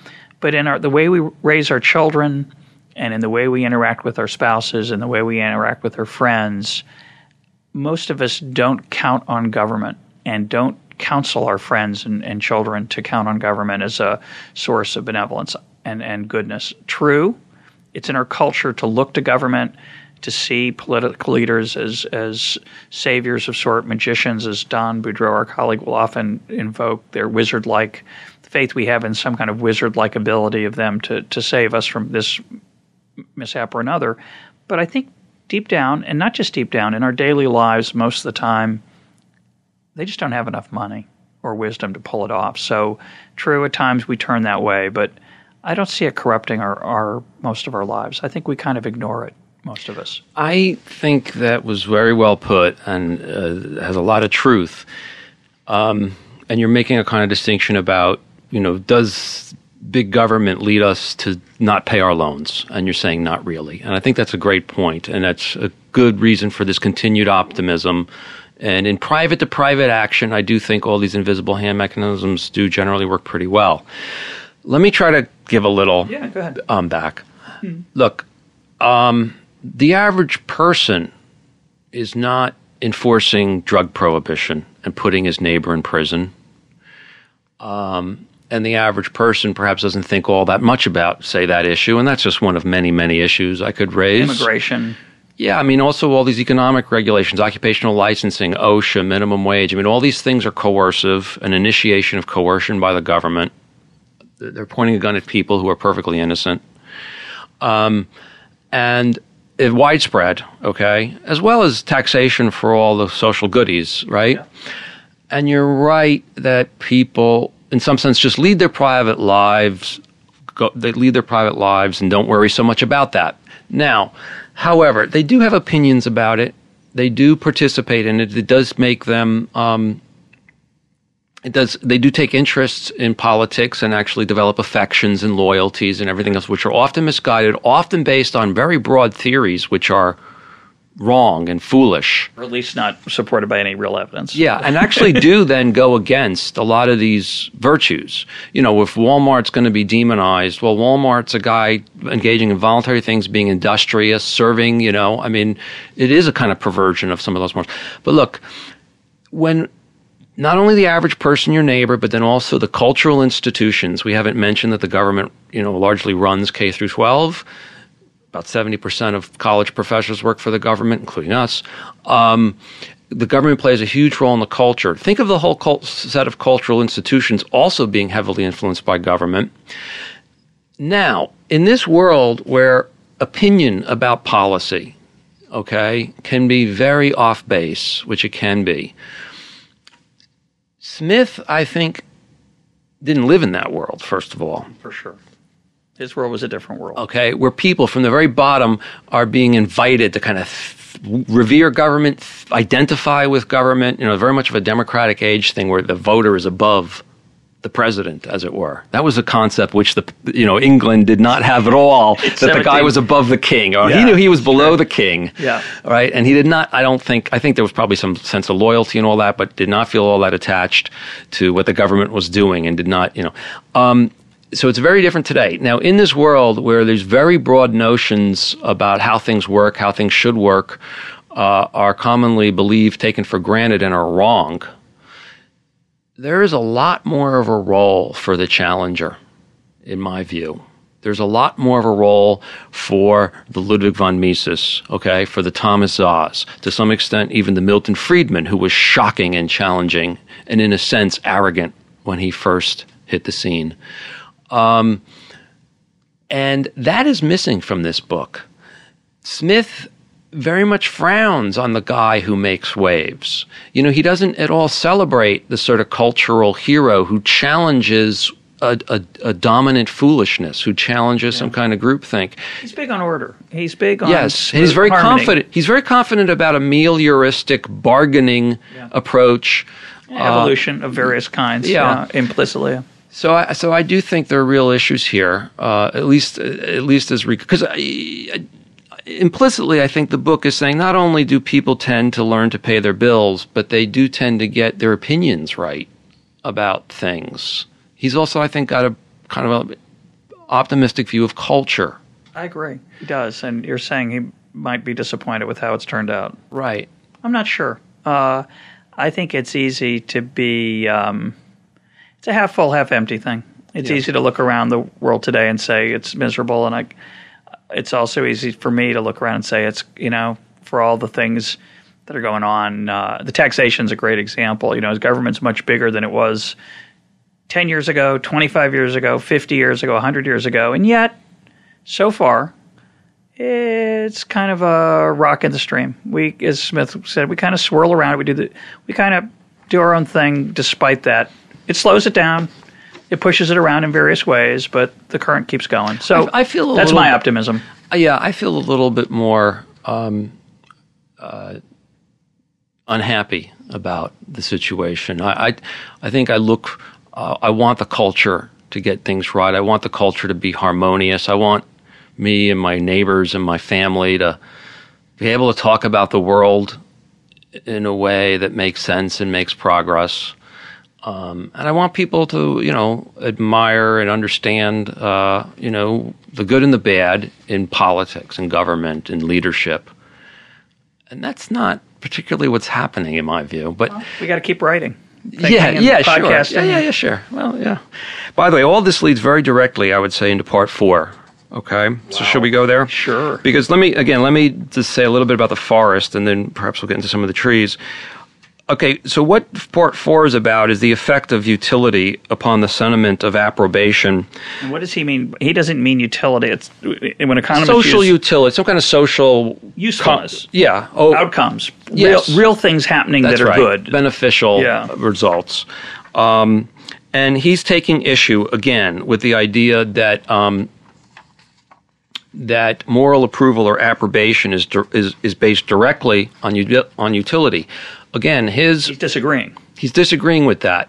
But in our, the way we raise our children, and in the way we interact with our spouses, and the way we interact with our friends, most of us don't count on government and don't counsel our friends and, and children to count on government as a source of benevolence and, and goodness. True, it's in our culture to look to government, to see political leaders as, as saviors of sort, magicians, as Don Boudreaux, our colleague, will often invoke their wizard like faith we have in some kind of wizard like ability of them to, to save us from this mishap or another. But I think deep down, and not just deep down, in our daily lives, most of the time, they just don't have enough money. or wisdom to pull it off. So, true, at times we turn that way, but I don't see it corrupting our, our most of our lives. I think we kind of ignore it, most of us. I think that was very well put and uh, has a lot of truth. Um, and you're making a kind of distinction about, you know, does big government lead us to not pay our loans? And you're saying not really. And I think that's a great point, and that's a good reason for this continued optimism. And in private to private action, I do think all these invisible hand mechanisms do generally work pretty well. Let me try to give a little Yeah, go ahead. um, back. Look, um, the average person is not enforcing drug prohibition and putting his neighbor in prison. Um, and the average person perhaps doesn't think all that much about, say, that issue. And that's just one of many, many issues I could raise. Immigration. Yeah, I mean, also all these economic regulations, occupational licensing, OSHA, minimum wage. I mean, all these things are coercive, an initiation of coercion by the government. They're pointing a gun at people who are perfectly innocent. Um, and widespread, okay, as well as taxation for all the social goodies, right? And you're right that people, in some sense, just lead their private lives. Go, they lead their private lives and don't worry so much about that. Now, however, they do have opinions about it. They do participate in it. It does make them. Um, it does. They do take interests in politics and actually develop affections and loyalties and everything else, which are often misguided, often based on very broad theories, which are wrong and foolish. Or at least not supported by any real evidence. Yeah, and actually do then go against a lot of these virtues. You know, if Walmart's going to be demonized, well, Walmart's a guy engaging in voluntary things, being industrious, serving, you know, I mean, it is a kind of perversion of some of those morals. But look, when not only the average person, your neighbor, but then also the cultural institutions, we haven't mentioned that the government, you know, largely runs K through 12 about 70% of college professors work for the government, including us. Um, the government plays a huge role in the culture. Think of the whole cult- set of cultural institutions also being heavily influenced by government. Now, in this world where opinion about policy, okay, can be very off base, which it can be, Smith, I think, didn't live in that world, first of all. For sure. His world was a different world. okay, where people from the very bottom are being invited to kind of th- revere government, th- identify with government, you know, very much of a democratic age thing where the voter is above the president, as it were. That was a concept which the you know England did not have at all. that the guy was above the king, or he knew he was below the king. Yeah. right. And he did not. I don't think. I think there was probably some sense of loyalty and all that, but did not feel all that attached to what the government was doing, and did not. You know. Um, so it's very different today. Now, in this world where there's very broad notions about how things work, how things should work, uh, are commonly believed, taken for granted, and are wrong there is a lot more of a role for the challenger, in my view. There's a lot more of a role for the Ludwig von Mises, okay, for the Thomas Szasz, to some extent, even the Milton Friedman, who was shocking and challenging and, in a sense, arrogant when he first hit the scene. Um, and that is missing from this book. Smith very much frowns on the guy who makes waves. You know, he doesn't at all celebrate the sort of cultural hero who challenges a, a, a dominant foolishness, who challenges some kind of groupthink. He's big on order. He's big on Yes, he's very harmony. confident. He's very confident about a melioristic bargaining Yeah. approach. Evolution of various kinds. yeah. Yeah. implicitly. So, I, so I do think there are real issues here, uh, at least, at least as because implicitly, I think the book is saying not only do people tend to learn to pay their bills, but they do tend to get their opinions right about things. He's also, I think, got a kind of a optimistic view of culture. I agree. He does, and you're saying he might be disappointed with how it's turned out. Right. I'm not sure. Uh, I think it's easy to be. Um, it's a half full, half empty thing. It's Yeah. easy to look around the world today and say it's miserable, and I. It's also easy for me to look around and say it's you know for all the things that are going on. Uh, the is a great example. You know, as government's much bigger than it was ten years ago, twenty five years ago, fifty years ago, hundred years ago, and yet so far it's kind of a rock in the stream. We, as Smith said, we kind of swirl around. We do the, we kind of do our own thing despite that. It slows it down. It pushes it around in various ways, but the current keeps going. So I- I feel a that's my bit- optimism. Uh, yeah, I feel a little bit more um, uh, unhappy about the situation. I, I, I think I look, uh, I want the culture to get things right. I want the culture to be harmonious. I want me and my neighbors and my family to be able to talk about the world in a way that makes sense and makes progress. Um, and I want people to, you know, admire and understand, uh, you know, the good and the bad in politics and government and leadership. And that's not particularly what's happening in my view. But We got to keep writing. yeah, yeah, sure. podcasting. Yeah, yeah, yeah, sure. Well, yeah. By the way, all this leads very directly, I would say, into part four. Okay, so should we go there? Sure. Because let me again, let me just say a little bit about the forest, and then perhaps we'll get into some of the trees. Okay, so what part four is about is the effect of utility upon the sentiment of approbation. And what does he mean? He doesn't mean utility. It's when economists Social use utility, some kind of social Usefulness. yeah. Oh, outcomes, Yes. real, real things happening That's that are right. good. beneficial Yeah. results. Um, and he's taking issue again with the idea that um, that moral approval or approbation is is is based directly on on utility. Again, his He's disagreeing, he's disagreeing with that.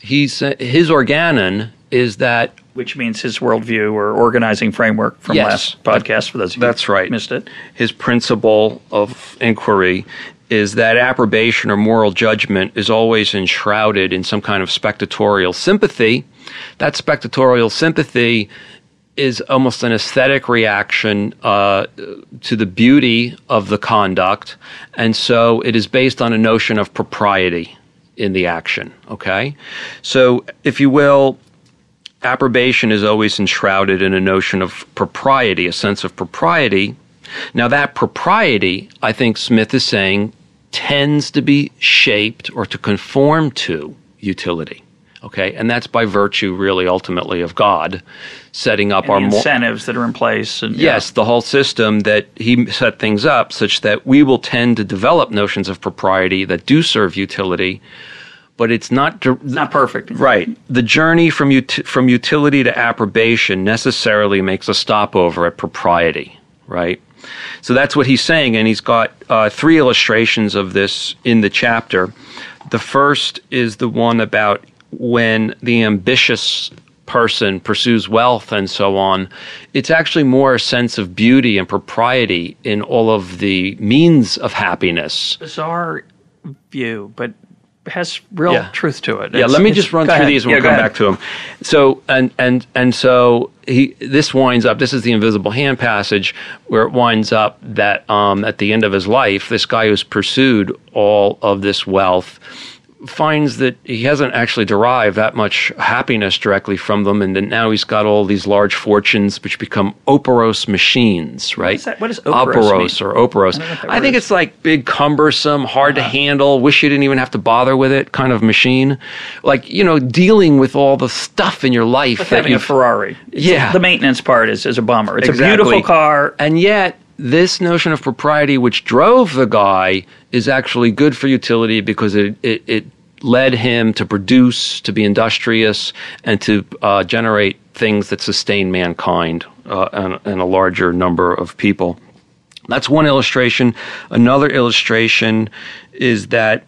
He's uh, his organon is that which means his worldview or organizing framework from Yes. last podcast. For those of you That's right. missed it. his principle of inquiry is that approbation or moral judgment is always enshrouded in some kind of spectatorial sympathy. That spectatorial sympathy is almost an aesthetic reaction uh, to the beauty of the conduct, and so it is based on a notion of propriety in the action. Okay, so if you will, approbation is always enshrouded in a notion of propriety, a sense of propriety. Now, that propriety, I think Smith is saying, tends to be shaped or to conform to utility. Okay, and that's by virtue, really, ultimately, of God setting up And our mor- incentives that are in place. And Yes, the whole system that he set things up such that we will tend to develop notions of propriety that do serve utility, but it's not it's not perfect. Right. The journey from ut- from utility to approbation necessarily makes a stopover at propriety, right? So that's what he's saying, and he's got uh, three illustrations of this in the chapter. The first is the one about when the ambitious person pursues wealth and so on. It's actually more a sense of beauty and propriety in all of the means of happiness Bizarre view, but has real Yeah. truth to it. Yeah, It's- let me just run through ahead. these and Yeah, we'll come ahead. back to them. So and and and so he this winds up. This is the invisible hand passage where it winds up that um, at the end of his life, this guy who's pursued all of this wealth finds that he hasn't actually derived that much happiness directly from them, and that now he's got all these large fortunes which become operose machines, right? What is, that- what does operose or operose? know what that I think is. it's like big, cumbersome, hard to uh-huh. handle. Wish you didn't even have to bother with it, kind of machine. Like you know, dealing with all the stuff in your life Like that having a Ferrari. It's- Yeah. The maintenance part is, is a bummer. It's Exactly. a beautiful car. and yet this notion of propriety, which drove the guy, is actually good for utility because it it, it led him to produce, to be industrious, and to uh, generate things that sustain mankind uh, and, and a larger number of people. That's one illustration. Another illustration is that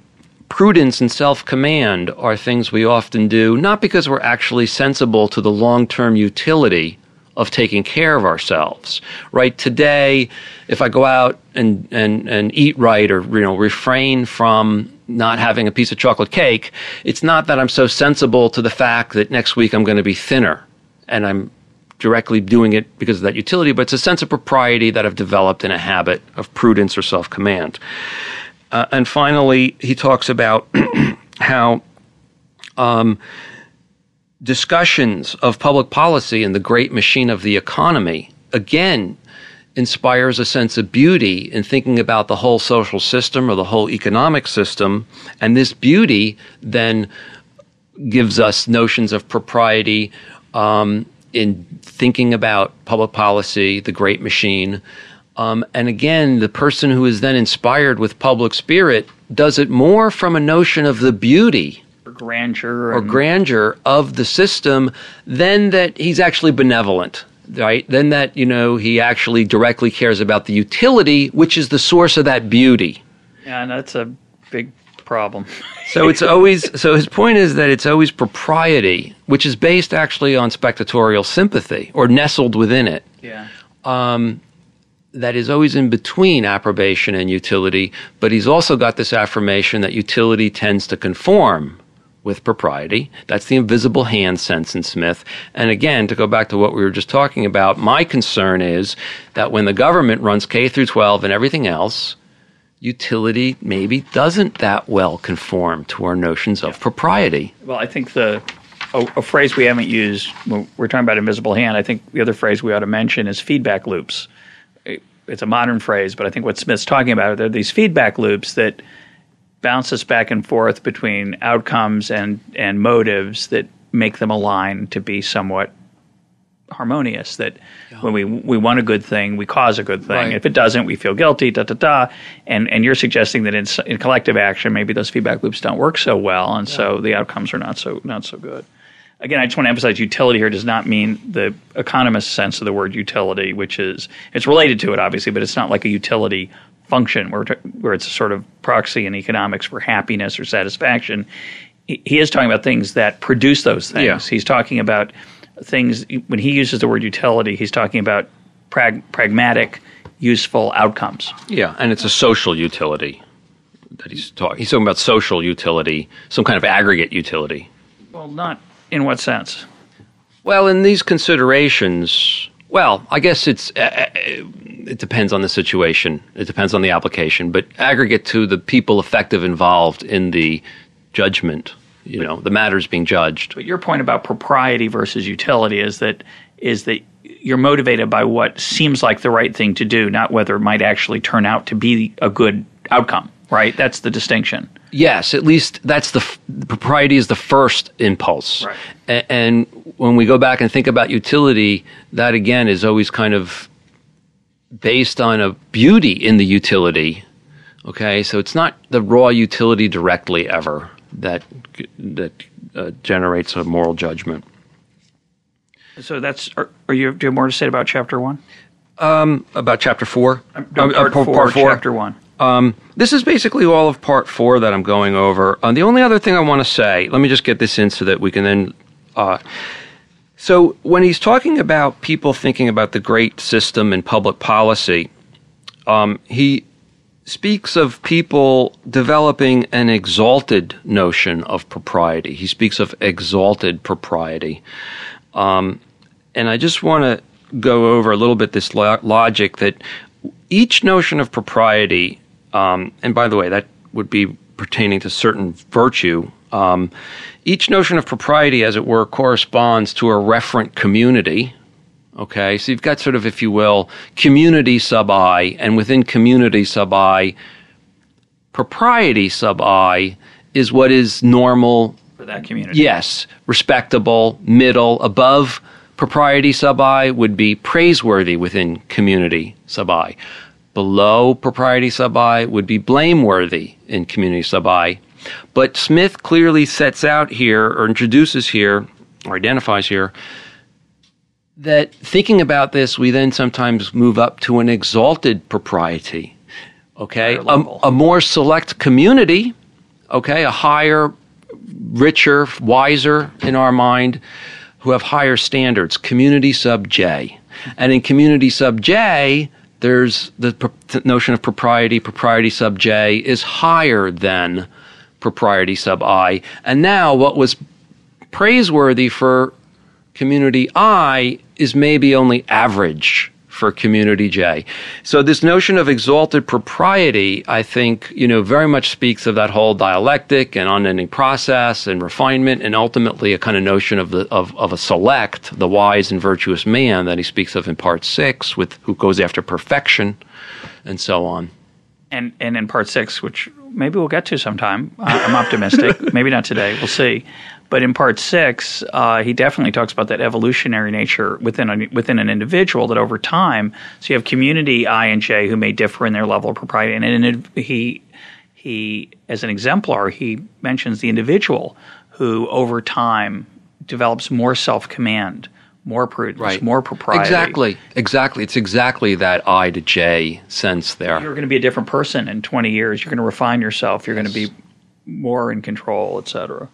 prudence and self command are things we often do, not because we're actually sensible to the long term utility of taking care of ourselves. Right today, if I go out and, and, and eat right or you know refrain from not having a piece of chocolate cake, it's not that I'm so sensible to the fact that next week I'm going to be thinner and I'm directly doing it because of that utility, but it's a sense of propriety that I've developed in a habit of prudence or self command. Uh, and finally, he talks about how um, discussions of public policy and the great machine of the economy, again, inspires a sense of beauty in thinking about the whole social system or the whole economic system. And this beauty then gives us notions of propriety um, in thinking about public policy, the great machine. Um, and again, the person who is then inspired with public spirit does it more from a notion of the beauty or grandeur or grandeur of the system than that he's actually benevolent right then that you know he actually directly cares about the utility which is the source of that beauty Yeah, and that's a big problem. so it's always so his point is that it's always propriety which is based actually on spectatorial sympathy or nestled within it yeah. Um, that is always in between approbation and utility, but he's also got this affirmation that utility tends to conform with propriety. That's the invisible hand sense in Smith. And again, to go back to what we were just talking about, my concern is that when the government runs K through 12 and everything else, utility maybe doesn't that well conform to our notions of propriety. Well, I think the a, a phrase we haven't used when we're talking about invisible hand. I think the other phrase we ought to mention is feedback loops. It- It's a modern phrase, but I think what Smith's talking about are these feedback loops that bounce us back and forth between outcomes and and motives that make them align to be somewhat harmonious. That when we we want a good thing, we cause a good thing. Right. If it doesn't, we feel guilty. Da da da. And and you're suggesting that in, in collective action, maybe those feedback loops don't work so well, and so the outcomes are not so not so good. Again, I just want to emphasize utility here does not mean the economist sense of the word utility, which is it's related to it obviously, but it's not like a utility function where where it's a sort of proxy in economics for happiness or satisfaction. He is talking about things that produce those things. Yeah. He's talking about things when he uses the word utility. He's talking about prag- pragmatic, useful outcomes. Yeah, and it's a social utility that he's talking. He's talking about social utility, some kind of aggregate utility. Well, not in what sense? Well, in these considerations, well, I guess it's uh, uh, it depends on the situation. It depends on the application, but aggregate to the people effective involved in the judgment, you know, the matters being judged. But your point about propriety versus utility is that is that you're motivated by what seems like the right thing to do, not whether it might actually turn out to be a good outcome. Right? That's the distinction. Yes, at least that's the f- propriety is the first impulse. Right. A- and when we go back and think about utility, that again is always kind of based on a beauty in the utility. Okay, so it's not the raw utility directly ever that that uh, generates a moral judgment. So that's. Are, are you? Do you have more to say about chapter one? About chapter four, No, Uh, uh, part four, chapter one. Um, this is basically all of part four that I'm going over. Uh, the only other thing I want to say, let me just get this in so that we can then. Uh, so, when he's talking about people thinking about the great system and public policy, um, he speaks of people developing an exalted notion of propriety. He speaks of exalted propriety. Um, and I just want to go over a little bit this lo- logic that each notion of propriety, um, and by the way, that would be pertaining to certain virtue. Um, each notion of propriety, as it were, corresponds to a referent community. Okay, so you've got sort of, if you will, community sub I, and within community sub I, propriety sub I is what is normal For that community. Yes, respectable, middle, above propriety sub I would be praiseworthy within community sub I. Below propriety sub I would be blameworthy in community sub I. But Smith clearly sets out here, or introduces here, or identifies here, that thinking about this, we then sometimes move up to an exalted propriety. Okay, a, a more select community. Okay, a higher, richer, wiser in our mind, who have higher standards. Community sub J, and in community sub J, there's the notion of propriety. Propriety sub J is higher than propriety sub I, and now what was praiseworthy for community I is maybe only average for community J. So this notion of exalted propriety, I think, you know, very much speaks of that whole dialectic and unending process and refinement and ultimately a kind of notion of the of, of a select, the wise and virtuous man that he speaks of in part six with who goes after perfection and so on. and and in part six, which maybe we'll get to sometime. I'm optimistic. maybe not today. We'll see. But in part six, uh, he definitely talks about that evolutionary nature within a, within an individual. That over time, so you have community I and J who may differ in their level of propriety, and, and he he, as an exemplar, he mentions the individual who, over time, develops more self command, more prudence, Right. more propriety. Exactly. Exactly. It's exactly that I to J sense there. You're going to be a different person in 20 years. You're going to refine yourself. You're going to be more in control, et cetera.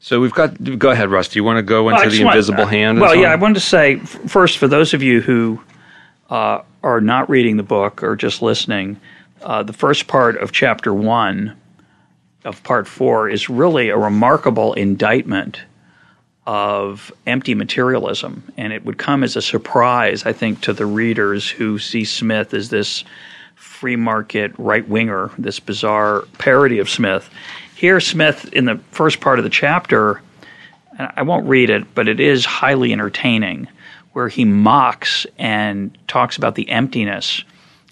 So we've got. Go ahead, Russ. Do you want to go into just the want- invisible hand? and Well, so yeah, I wanted to say first for those of you who uh, are not reading the book or just listening, uh, the first part of chapter one of part four is really a remarkable indictment of empty materialism, and it would come as a surprise, I think, to the readers who see Smith as this free market right winger, this bizarre parody of Smith. Here, Smith, in the first part of the chapter, I won't read it, but it is highly entertaining, where he mocks and talks about the emptiness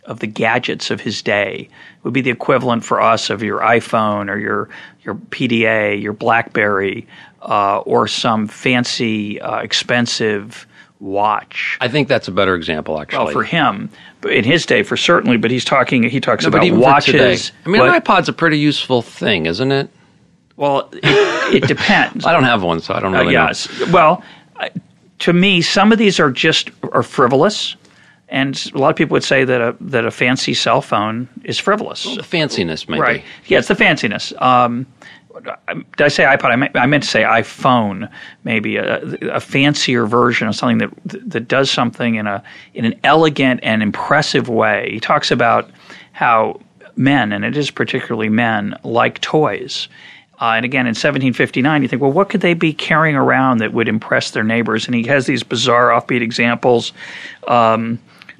of the gadgets of his day. It would be the equivalent for us of your iPhone or your your PDA, your BlackBerry, uh, or some fancy, uh, expensive watch. I think that's a better example, actually. Well, for him, in his day, for certainly. But he's talking. He talks No, about watches. I mean, an iPod's a pretty useful thing, isn't it? well, it, it depends. I don't have one, so I don't Uh, really know. yes. Well, to me, some of these are just are frivolous, and a lot of people would say that a that a fancy cell phone is frivolous. The fanciness, maybe. Right. Yeah, it's the fanciness. Um, did I say iPod? I meant, I meant to say iPhone. Maybe a, a fancier version of something that that does something in a in an elegant and impressive way. He talks about how men, and it is particularly men, like toys. Uh, and again, in 1759, you think, well, what could they be carrying around that would impress their neighbors? And he has these bizarre, offbeat examples. Um,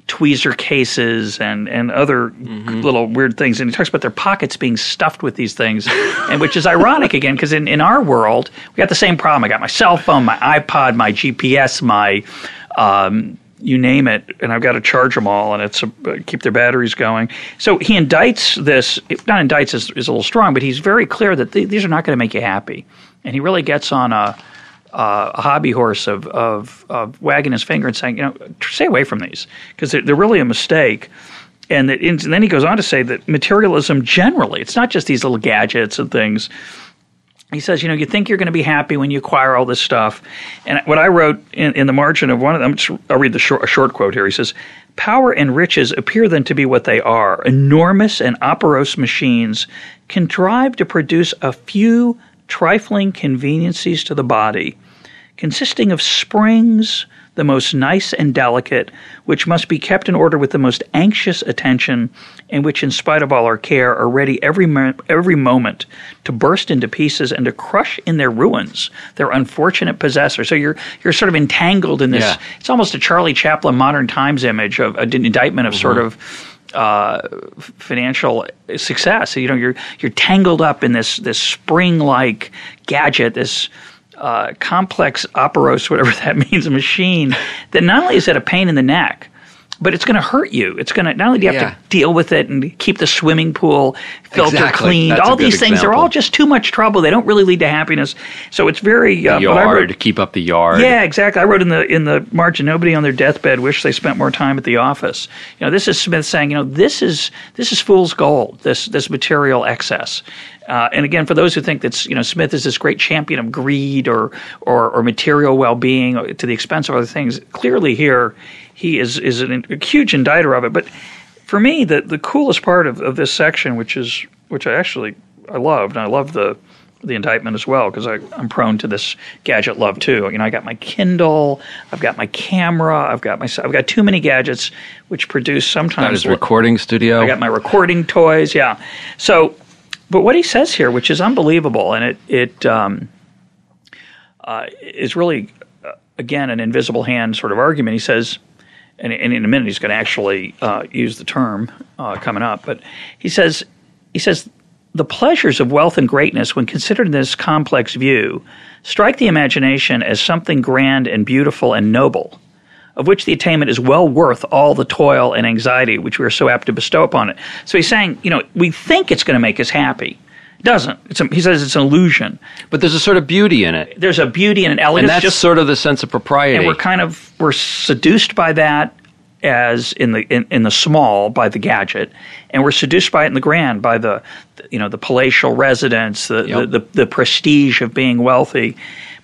tweezer cases and, and other little weird things. And he talks about their pockets being stuffed with these things, and which is ironic again, because in, in our world, we got the same problem. I got my cell phone, my iPod, my GPS, my um, you name it, and I've got to charge them all, and it's a, keep their batteries going. So he indicts this. Not indicts is, is a little strong, but he's very clear that th- these are not going to make you happy, and he really gets on a uh, a hobby horse of, of of wagging his finger and saying, you know, stay away from these because they're, they're really a mistake. And, that, and then he goes on to say that materialism generally, it's not just these little gadgets and things. He says, you know, you think you're going to be happy when you acquire all this stuff. And what I wrote in, in the margin of one of them, just- I'll read the short, a short quote here. He says, Power and riches appear then to be what they are enormous and operose machines contrive to produce a few trifling conveniencies to the body, consisting of springs, the most nice and delicate, which must be kept in order with the most anxious attention, and which, in spite of all our care, are ready every mo- every moment to burst into pieces and to crush in their ruins their unfortunate possessor. So you're you're sort of entangled in this. Yeah. It's almost a Charlie Chaplin modern times image of an indictment of sort mm-hmm. of uh, financial success. You know, you're you're tangled up in this this spring like gadget, this uh, complex operose, whatever that means, machine that not only is it a pain in the neck, but it's going to hurt you. It's going to not only do you have Yeah. to deal with it and keep the swimming pool filter Exactly. cleaned, That's all these things are all just too much trouble. They don't really lead to happiness. So it's very uh, I wrote- keep up the yard. yeah, exactly. I wrote in the in the margin. Nobody on their deathbed wished they spent more time at the office. You know, this is Smith saying, you know, this is this is fool's gold. This this material excess. Uh, and again, for those who think that you know Smith is this great champion of greed or or, or material well being to the expense of other things, clearly here he is is an, a huge indicter of it. But for me, the the coolest part of, of this section, which is which I actually I loved, and I love the the indictment as well because I'm prone to this gadget love too. You know, I got my Kindle, I've got my camera, I've got my I've got too many gadgets which produce Got sometimes his recording studio. I got my recording toys, yeah. So, but what he says here, which is unbelievable, and it it um, uh, is really uh, again an invisible hand sort of argument. He says, and, and in a minute he's going to actually uh, use the term uh, coming up, but he says he says the pleasures of wealth and greatness, when considered in this complex view, strike the imagination as something grand and beautiful and noble of which the attainment is well worth all the toil and anxiety which we are so apt to bestow upon it. So he's saying, you know, we think it's going to make us happy. Doesn't. It's a, he says it's an illusion. but there's a sort of beauty in it. There's a beauty and an And that's just, sort of the sense of propriety. and we're kind of we're seduced by that. as in the in, in the small by the gadget, and we're seduced by it in the grand by the you know the palatial residence, the, Yep. the, the the prestige of being wealthy.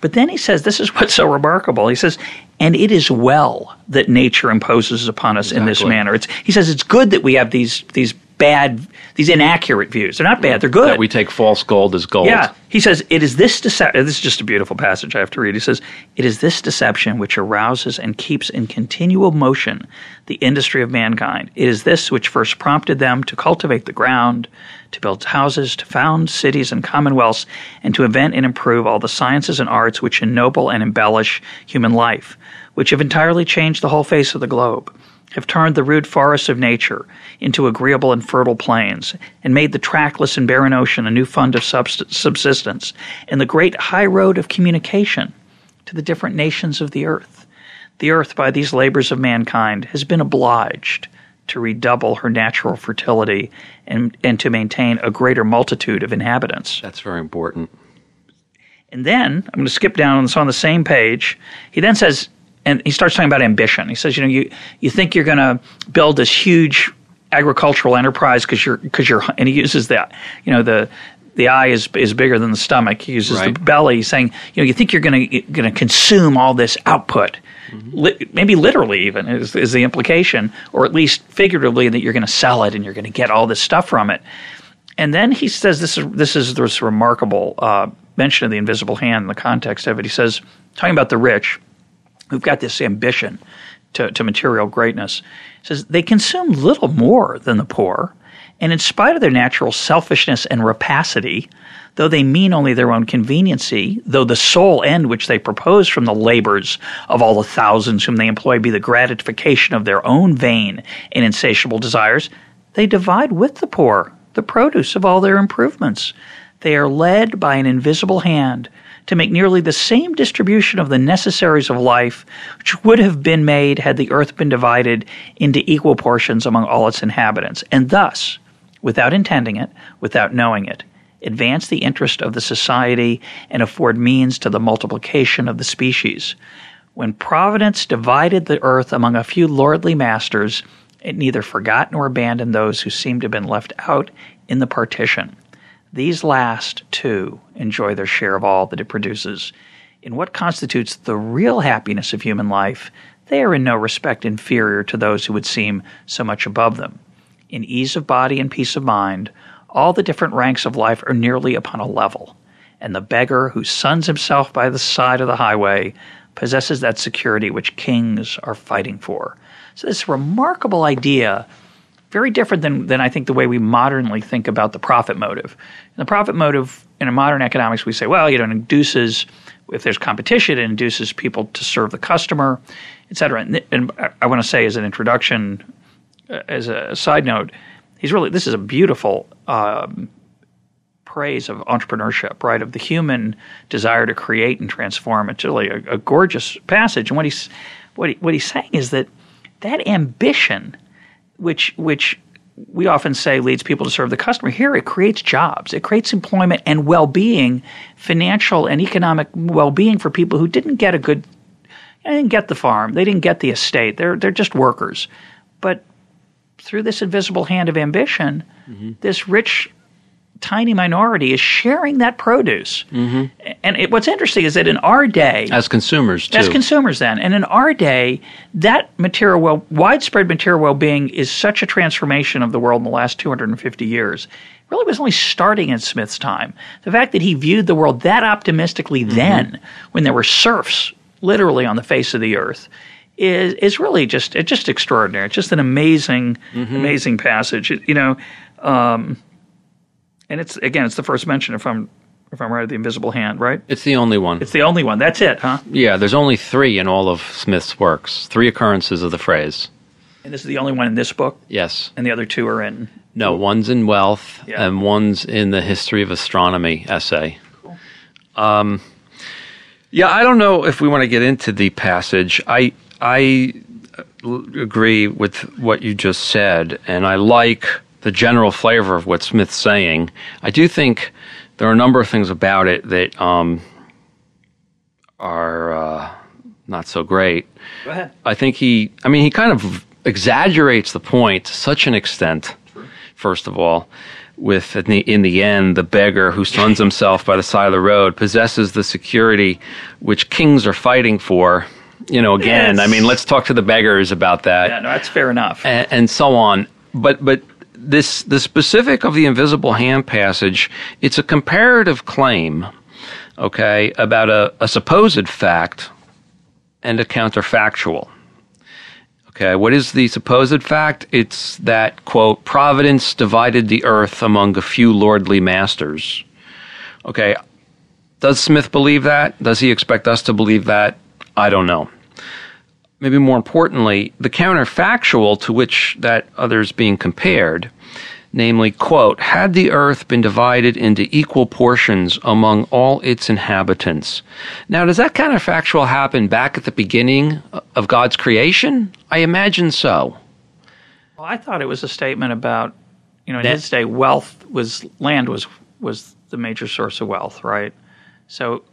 But then he says, this is what's so remarkable. He says, and it is well that nature imposes upon us in this manner. It's, he says it's good that we have these these bad, these inaccurate views. They're not bad. They're good. That we take false gold as gold. Yeah. He says, it is this deception. Uh, this is just a beautiful passage I have to read. He says, it is this deception which arouses and keeps in continual motion the industry of mankind. It is this which first prompted them to cultivate the ground, to build houses, to found cities and commonwealths, and to invent and improve all the sciences and arts which ennoble and embellish human life, which have entirely changed the whole face of the globe have turned the rude forests of nature into agreeable and fertile plains, and made the trackless and barren ocean a new fund of subsistence, and the great high road of communication to the different nations of the earth. The earth, by these labors of mankind, has been obliged to redouble her natural fertility and, and to maintain a greater multitude of inhabitants. That's very important. And then I'm going to skip down. And it's on the same page. He then says, and he starts talking about ambition. He says, you know, you you think you're going to build this huge agricultural enterprise because you're because you're, and he uses that, you know, the the eye is is bigger than the stomach. He uses the belly. He's saying, you know, you think you're going to going to consume all this output. Li- maybe literally, even is, is the implication, or at least figuratively, that you're going to sell it and you're going to get all this stuff from it. And then he says this is this is this remarkable uh, mention of the invisible hand in the context of it. He says, talking about the rich who've got this ambition to, to material greatness, says they consume little more than the poor, and in spite of their natural selfishness and rapacity, though they mean only their own conveniency, though the sole end which they propose from the labors of all the thousands whom they employ be the gratification of their own vain and insatiable desires, they divide with the poor the produce of all their improvements. They are led by an invisible hand to make nearly the same distribution of the necessaries of life which would have been made had the earth been divided into equal portions among all its inhabitants, and thus, without intending it, without knowing it, advance the interest of the society and afford means to the multiplication of the species. When Providence divided the earth among a few lordly masters, it neither forgot nor abandoned those who seemed to have been left out in the partition. These last, too, enjoy their share of all that it produces. In what constitutes the real happiness of human life, they are in no respect inferior to those who would seem so much above them. In ease of body and peace of mind, all the different ranks of life are nearly upon a level, and the beggar who suns himself by the side of the highway possesses that security which kings are fighting for. So, this remarkable idea very different than, than I think the way we modernly think about the profit motive. In the profit motive in a modern economics, we say, well, you know, it induces, if there's competition, it induces people to serve the customer, et cetera. And, and I- I want to say as an introduction, uh, as a side note, he's really, this is a beautiful um, praise of entrepreneurship, right? Of the human desire to create and transform. It's really a, a gorgeous passage. And what he's, what, he, what he's saying is that that ambition which which we often say leads people to serve the customer. Here, it creates jobs, it creates employment and well-being, financial and economic well-being for people who didn't get a good, they didn't get the farm, they didn't get the estate. They're they're just workers, but through this invisible hand of ambition, mm-hmm. this rich. Tiny minority is sharing that produce, mm-hmm. and it, what's interesting is that in our day, As consumers, too. as consumers then and in our day that material well widespread material well-being is such a transformation of the world in the last 250 years. It really was only starting in smith's time. The fact that he viewed the world that optimistically mm-hmm. then when there were serfs literally on the face of the earth is is really just it's just extraordinary. It's just an amazing mm-hmm. amazing passage. You know um, and it's again it's the first mention if i'm if i'm right of the invisible hand right it's the only one. it's the only one that's it huh yeah, there's only three in all of Smith's works. Three occurrences of the phrase. And this is the only one in this book, Yes. and the other two are in. No, one's in Wealth Yeah. and one's in the History of Astronomy essay. Cool. Um, Yeah, I don't know if we want to get into the passage. I I agree with what you just said, and I like the general flavor of what Smith's saying. I do think there are a number of things about it that um, are uh, not so great. Go ahead. I think he, I mean, he kind of exaggerates the point to such an extent. True. First of all, with in the, in the end, the beggar who suns himself by the side of the road possesses the security which kings are fighting for. You know, again, Yes. I mean, let's talk to the beggars about that Yeah, no, that's fair enough. and, and so on. But but this the specific of the invisible hand passage, it's a comparative claim, okay, about a, a supposed fact and a counterfactual. Okay, what is the supposed fact? It's that quote Providence divided the earth among a few lordly masters. Okay, does Smith believe that? Does he expect us to believe that? I don't know maybe more importantly, the counterfactual to which that other is being compared, namely, quote, had the earth been divided into equal portions among all its inhabitants. Now, does that counterfactual happen back at the beginning of God's creation? I imagine so. Well, I thought it was a statement about, you know, in his day, wealth was land was was the major source of wealth, right? So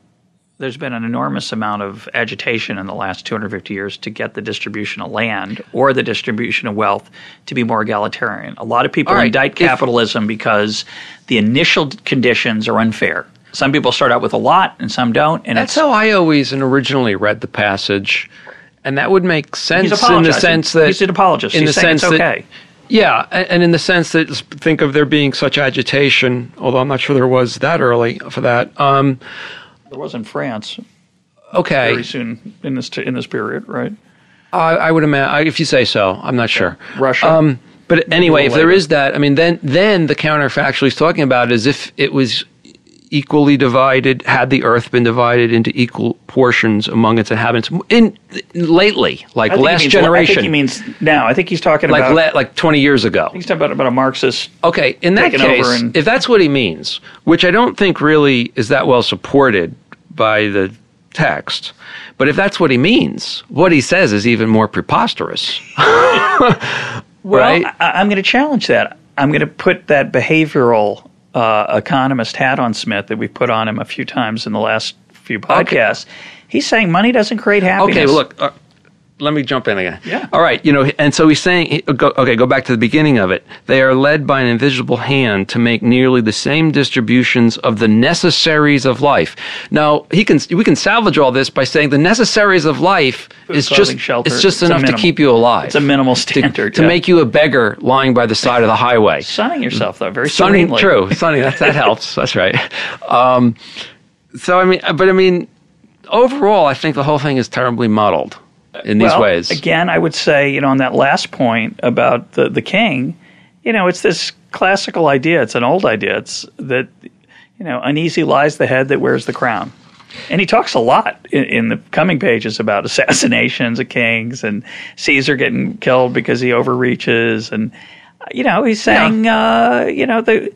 there's been an enormous amount of agitation in the last 250 years to get the distribution of land or the distribution of wealth to be more egalitarian. A lot of people right, indict if- capitalism because the initial conditions are unfair. Some people start out with a lot and some don't, and That's how I always and originally read the passage. And that would make sense in the sense that he's an apologist. in he's the sense it's that okay. Yeah, and in the sense that think of there being such agitation, although I'm not sure there was that early for that. Um, There was in France okay, very soon in this in this period, right? I, I would imagine if you say so. I'm not sure. Russia. Um, but anyway, if there is that, I mean, then then the counterfactual he's talking about is if it was equally divided, had the earth been divided into equal portions among its inhabitants in lately, like I think he last means- generation, I think he means now. I think he's talking like about le- like 20 years ago. he's talking about, about a Marxist. Okay, in that case, and- if that's what he means, which I don't think really is that well supported by the text, but if that's what he means, what he says is even more preposterous. Well, right? I, I'm going to challenge that. I'm going to put that behavioral uh, economist hat on Smith that we put on him a few times in the last few podcasts. He's saying money doesn't create happiness. Okay, look. Uh, let me jump in again. Yeah. All right. You know, and so he's saying, okay, go back to the beginning of it. They are led by an invisible hand to make nearly the same distributions of the necessaries of life. Now, he can, we can salvage all this by saying the necessaries of life is clothing, just, shelter. it's just It's enough to keep you alive. It's a minimal to, standard to yeah. make you a beggar lying by the side of the highway. sunning yourself though very Sunny, serenely. true. Sunny, that, that helps. That's right. Um, so, I mean, but I mean, overall, I think the whole thing is terribly muddled in these well, ways. Again, I would say, you know, on that last point about the, the king, you know, it's this classical idea. It's an old idea. It's that, you know, uneasy lies the head that wears the crown. And he talks a lot in, in the coming pages about assassinations of kings and Caesar getting killed because he overreaches. And, you know, he's saying, uh, you know, the,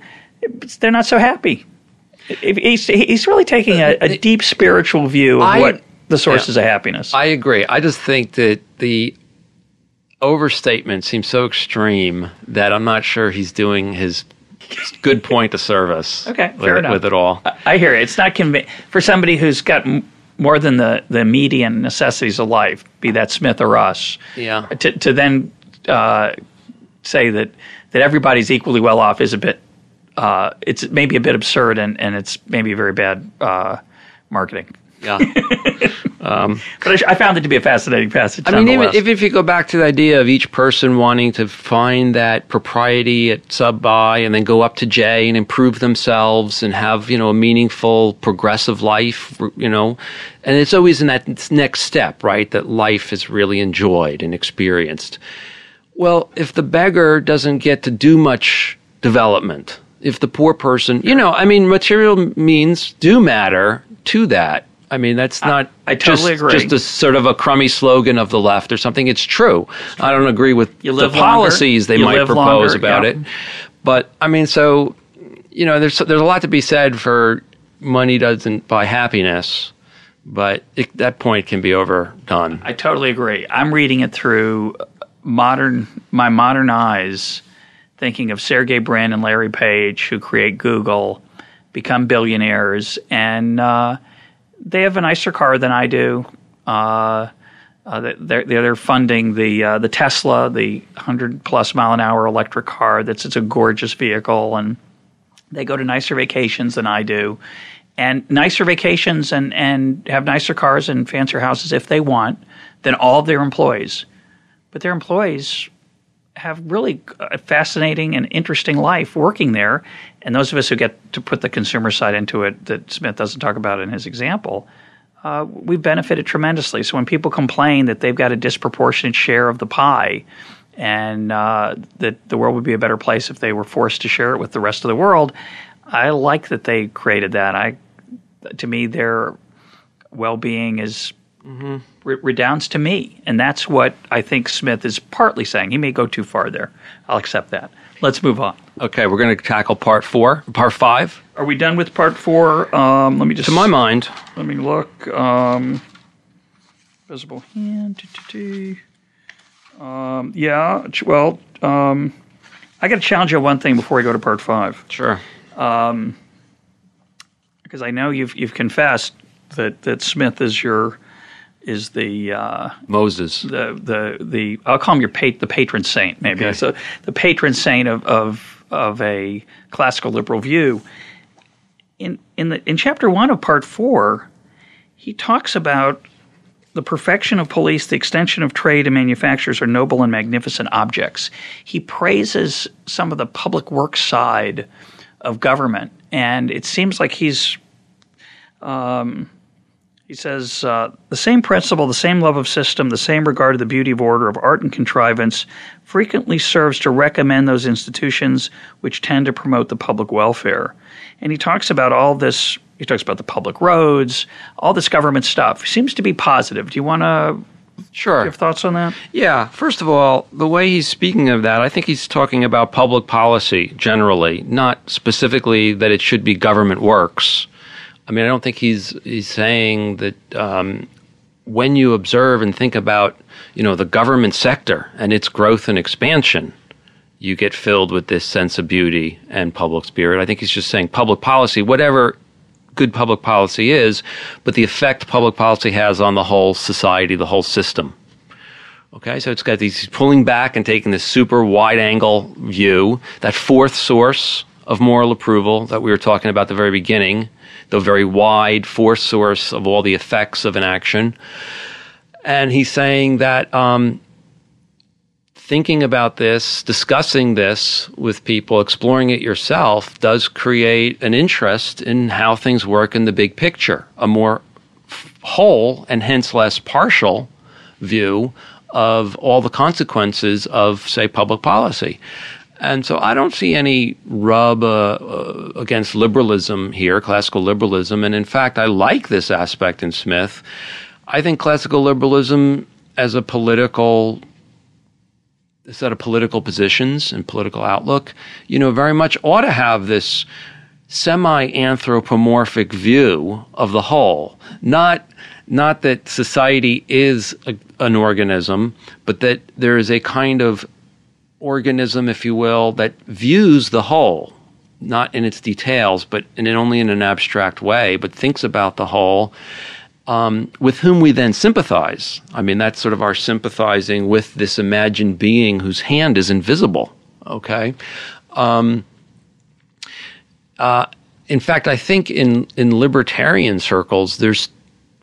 they're not so happy. He's, he's really taking a, a deep spiritual view of I- what the sources of happiness. I agree. I just think that the overstatement seems so extreme that I'm not sure he's doing his good point of service. Okay, with, fair enough. with it all. I hear it. It's not conv- for somebody who's got m- more than the, the median necessities of life, be that Smith or us. Yeah. To to then uh, say that that everybody's equally well off is a bit. Uh, it's maybe a bit absurd and, and it's maybe very bad uh, marketing. Yeah. Um, but I, I found it to be a fascinating passage. I mean, even if, if you go back to the idea of each person wanting to find that propriety at sub I and then go up to J and improve themselves and have, you know, a meaningful, progressive life, you know, and it's always in that next step, right, that life is really enjoyed and experienced. Well, if the beggar doesn't get to do much development, if the poor person, you know, I mean, material means do matter to that. I mean, that's not I totally just, agree. just a sort of a crummy slogan of the left or something. It's true. I don't agree with the longer, policies they might propose longer, about yeah. it. But I mean, so you know, there's there's a lot to be said for money doesn't buy happiness, but it, that point can be overdone. I totally agree. I'm reading it through modern my modern eyes, thinking of Sergey Brin and Larry Page, who create Google, become billionaires, and uh, they have a nicer car than I do. Uh, Uh, they're, they're funding the uh, the Tesla, the 100 plus mile an hour electric car. That's it's a gorgeous vehicle, and they go to nicer vacations than I do, and nicer vacations and and have nicer cars and fancier houses if they want than all of their employees. But their employees have really a fascinating and interesting life working there. And those of us who get to put the consumer side into it that Smith doesn't talk about in his example uh, we've benefited tremendously. So when people complain that they've got a disproportionate share of the pie, and uh, that the world would be a better place if they were forced to share it with the rest of the world, I like that they created that. I, to me, their well-being is mm-hmm. re- redounds to me, and that's what I think Smith is partly saying. He may go too far there. I'll accept that. Let's move on. Okay, we're going to tackle part four, part five. Are we done with part four? Um, let me just. To my mind. Let me look. Um, visible hand. Um, yeah. Well, um, I got to challenge you on one thing before we go to part five. Sure. Um, because I know you've you've confessed that that Smith is your is the uh, Moses. The the the I'll call him your pat, the patron saint maybe. Okay. So the patron saint of of of a classical liberal view. In in the in chapter one of part four, he talks about the perfection of police, the extension of trade and manufactures are noble and magnificent objects. He praises some of the public works side of government, and it seems like he's um, he says, uh, the same principle, the same love of system, the same regard to the beauty of order, of art and contrivance frequently serves to recommend those institutions which tend to promote the public welfare. And he talks about all this, he talks about the public roads, all this government stuff. He seems to be positive. Do you want to Sure. Have thoughts on that? Yeah. First of all, the way he's speaking of that, I think he's talking about public policy generally, not specifically that it should be government works. I mean, I don't think he's he's saying that um, when you observe and think about you know the government sector and its growth and expansion, you get filled with this sense of beauty and public spirit. I think he's just saying public policy, whatever good public policy is, but the effect public policy has on the whole society, the whole system. Okay, so it's got these pulling back and taking this super wide angle view, that fourth source of moral approval that we were talking about at the very beginning the very wide force source of all the effects of an action. And he's saying that um, thinking about this, discussing this with people, exploring it yourself, does create an interest in how things work in the big picture, a more whole and hence less partial view of all the consequences of, say, public policy. And so I don't see any rub uh, uh, against liberalism here, classical liberalism. And in fact, I like this aspect in Smith. I think classical liberalism as a political set of political positions and political outlook, you know, very much ought to have this semi anthropomorphic view of the whole. Not not that society is a, an organism, but that there is a kind of organism, if you will, that views the whole, not in its details, but in only in an abstract way, but thinks about the whole, um, with whom we then sympathize. I mean, that's sort of our sympathizing with this imagined being whose hand is invisible. Okay. Um, uh, in fact, I think in in libertarian circles, there's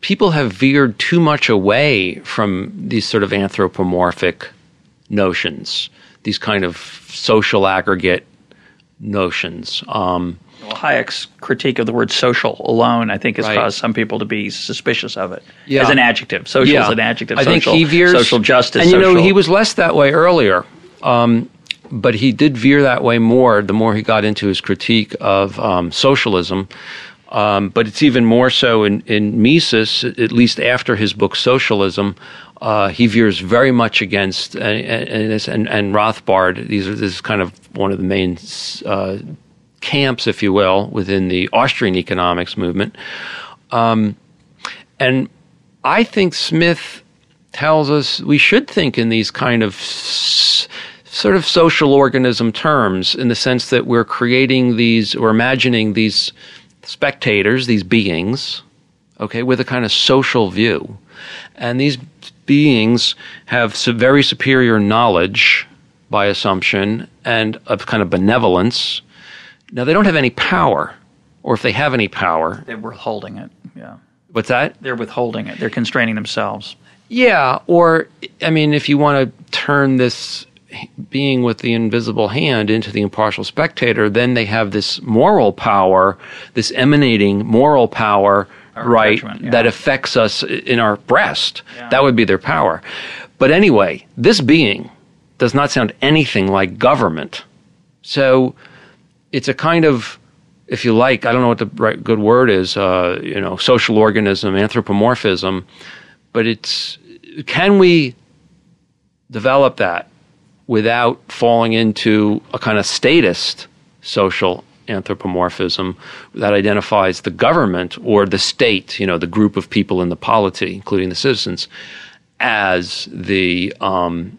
people have veered too much away from these sort of anthropomorphic notions these kind of social aggregate notions. Um, well, Hayek's critique of the word social alone, I think, has right. caused some people to be suspicious of it yeah. as an adjective. Social yeah. is an adjective. I social, think he veers, social justice. And you social. know, he was less that way earlier, um, but he did veer that way more the more he got into his critique of um, socialism. Um, but it's even more so in, in Mises, at least after his book Socialism, uh, he veers very much against and, and, and Rothbard. These are this is kind of one of the main uh, camps, if you will, within the Austrian economics movement. Um, and I think Smith tells us we should think in these kind of s- sort of social organism terms, in the sense that we're creating these or imagining these spectators, these beings okay, with a kind of social view. And these beings have very superior knowledge by assumption and of kind of benevolence. Now, they don't have any power, or if they have any power, They're withholding it. Yeah. what's that? They're withholding it. They're constraining themselves. Yeah, or I mean, if you want to turn this being with the invisible hand into the impartial spectator, then they have this moral power, this emanating moral power, Our right, yeah. that affects us in our breast. Yeah. That would be their power. But anyway, this being does not sound anything like government. So it's a kind of, if you like, I don't know what the right good word is, uh, you know, social organism, anthropomorphism, but it's can we develop that without falling into a kind of statist social anthropomorphism that identifies the government or the state, you know, the group of people in the polity, including the citizens, as the um,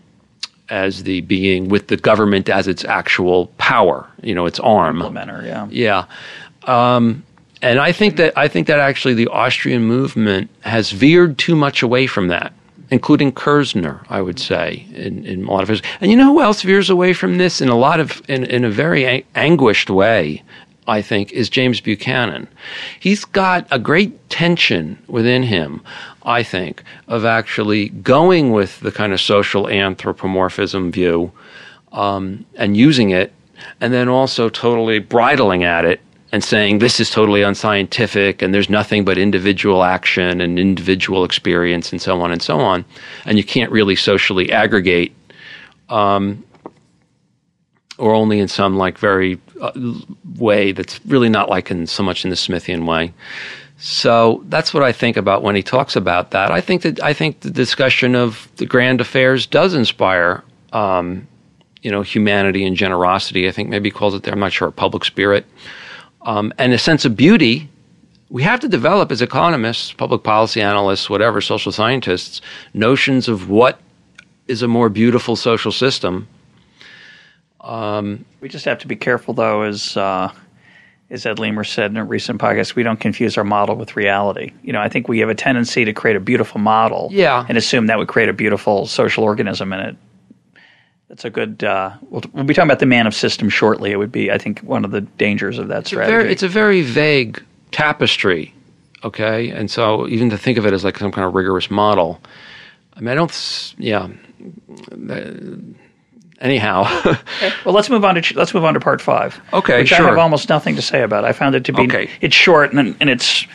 as the being with the government as its actual power, you know, its arm. Implementer, yeah. Yeah. Um, and I think that I think that actually the Austrian movement has veered too much away from that, including Kerzner, I would say, in, in a lot of his. And you know who else veers away from this in a lot of in, in a very a- anguished way, I think, is James Buchanan. He's got a great tension within him, I think, of actually going with the kind of social anthropomorphism view um, and using it, and then also totally bridling at it and saying this is totally unscientific and there's nothing but individual action and individual experience and so on and so on. And you can't really socially aggregate um, or only in some like very uh, way that's really not like in so much in the Smithian way. So that's what I think about when he talks about that. I think that I think the discussion of the grand affairs does inspire, um, you know, humanity and generosity. I think maybe he calls it there. I'm not sure. Public spirit um, and a sense of beauty. We have to develop as economists, public policy analysts, whatever, social scientists, notions of what is a more beautiful social system. We just have to be careful, though, as uh, as Ed Leamer said in a recent podcast, we don't confuse our model with reality. You know, I think we have a tendency to create a beautiful model, Yeah. and assume that would create a beautiful social organism, and it. That's a good. Uh, we'll, we'll be talking about the man of system shortly. It would be, I think, one of the dangers of that It's a strategy. very, it's a very vague tapestry, okay? And so even to think of it as like some kind of rigorous model, I mean, I don't, yeah. Uh, Anyhow, Well, let's move on to let's move on to part five. Okay, which I have almost nothing to say about. I found it to be Okay. it's short and and it's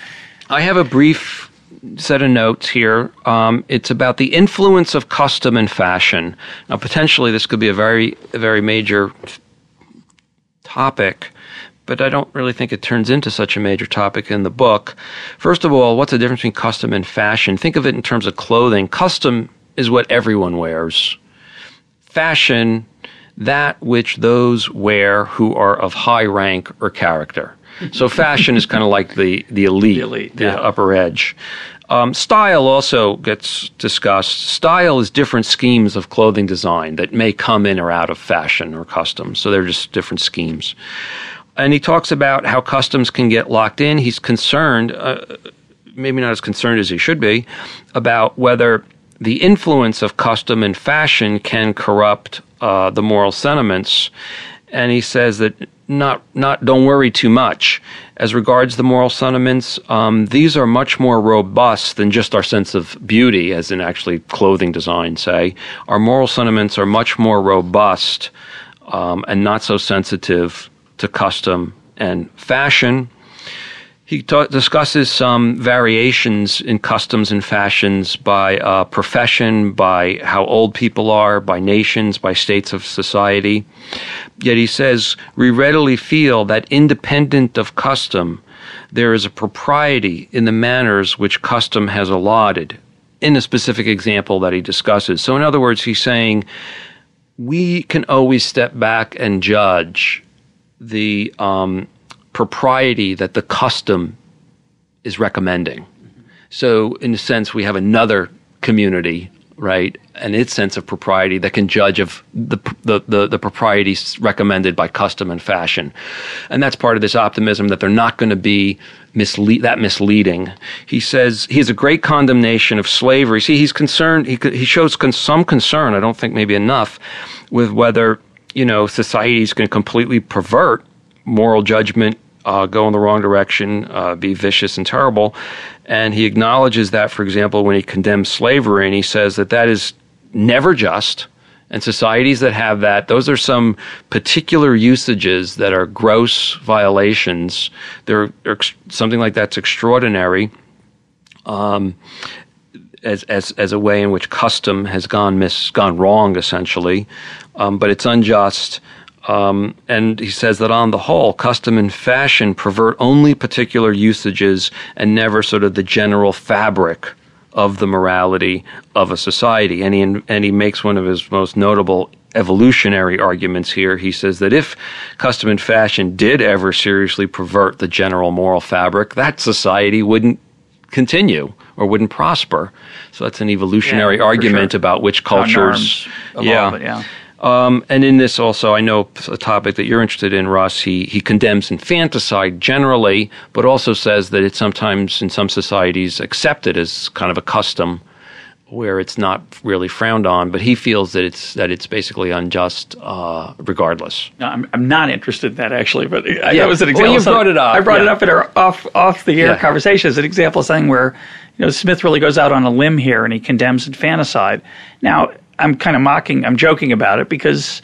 I have a brief set of notes here. Um, it's about the influence of custom and fashion. Now, potentially, this could be a very, a very major topic, but I don't really think it turns into such a major topic in the book. First of all, what's the difference between custom and fashion? Think of it in terms of clothing. Custom is what everyone wears. Fashion, that which those wear who are of high rank or character. So fashion is kind of like the the elite, The elite, the yeah. upper edge. Um, style also gets discussed. Style is different schemes of clothing design that may come in or out of fashion or custom. So they're just different schemes. And he talks about how customs can get locked in. He's concerned, uh, maybe not as concerned as he should be, about whether the influence of custom and fashion can corrupt uh, the moral sentiments. And he says that not not don't worry too much as regards the moral sentiments. Um, these are much more robust than just our sense of beauty, as in actually clothing design. Say our moral sentiments are much more robust um, and not so sensitive to custom and fashion. He ta- discusses some variations in customs and fashions by uh, profession, by how old people are, by nations, by states of society. Yet he says, we readily feel that independent of custom, there is a propriety in the manners which custom has allotted in a specific example that he discusses. So, in other words, he's saying we can always step back and judge the um, propriety that the custom is recommending. So, in a sense, we have another community right, and its sense of propriety that can judge of the the the, the proprieties recommended by custom and fashion, and that's part of this optimism that they're not going to be mislead that misleading. He says he has a great condemnation of slavery. See, he's concerned. He he shows con- some concern. I don't think maybe enough with whether you know society is going to completely pervert moral judgment uh, go in the wrong direction, uh, be vicious and terrible. And he acknowledges that, for example, when he condemns slavery, and he says that that is never just. And societies that have that, those are some particular usages that are gross violations. They're, they're something like that's extraordinary. Um, as, as, as a way in which custom has gone mis, gone wrong, essentially, um, but it's unjust um, and he says that on the whole, custom and fashion pervert only particular usages and never sort of the general fabric of the morality of a society. And he, and he makes one of his most notable evolutionary arguments here. He says that if custom and fashion did ever seriously pervert the general moral fabric, that society wouldn't continue or wouldn't prosper. So that's an evolutionary yeah, argument sure. about which cultures. Evolve, yeah. yeah. Um, and in this also, I know a topic that you're interested in, Russ. He he condemns infanticide generally, but also says that it's sometimes in some societies accepted as kind of a custom, where it's not really frowned on. But he feels that it's that it's basically unjust, uh, regardless. No, I'm I'm not interested in that actually, but I, yeah. that was an example. Well, you brought it up. I brought yeah. it up in our off off the air yeah. conversation as an example of something where you know Smith really goes out on a limb here and he condemns infanticide. Now I'm kind of mocking, I'm joking about it because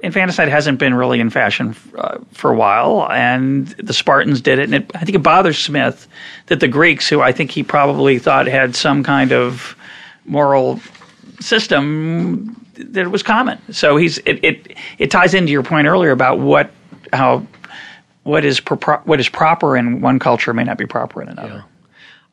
infanticide hasn't been really in fashion uh, for a while, and the Spartans did it. And it, I think it bothers Smith that the Greeks, who I think he probably thought had some kind of moral system, that it was common. So he's it it, it ties into your point earlier about what how what is pro- what is proper in one culture may not be proper in another. Yeah.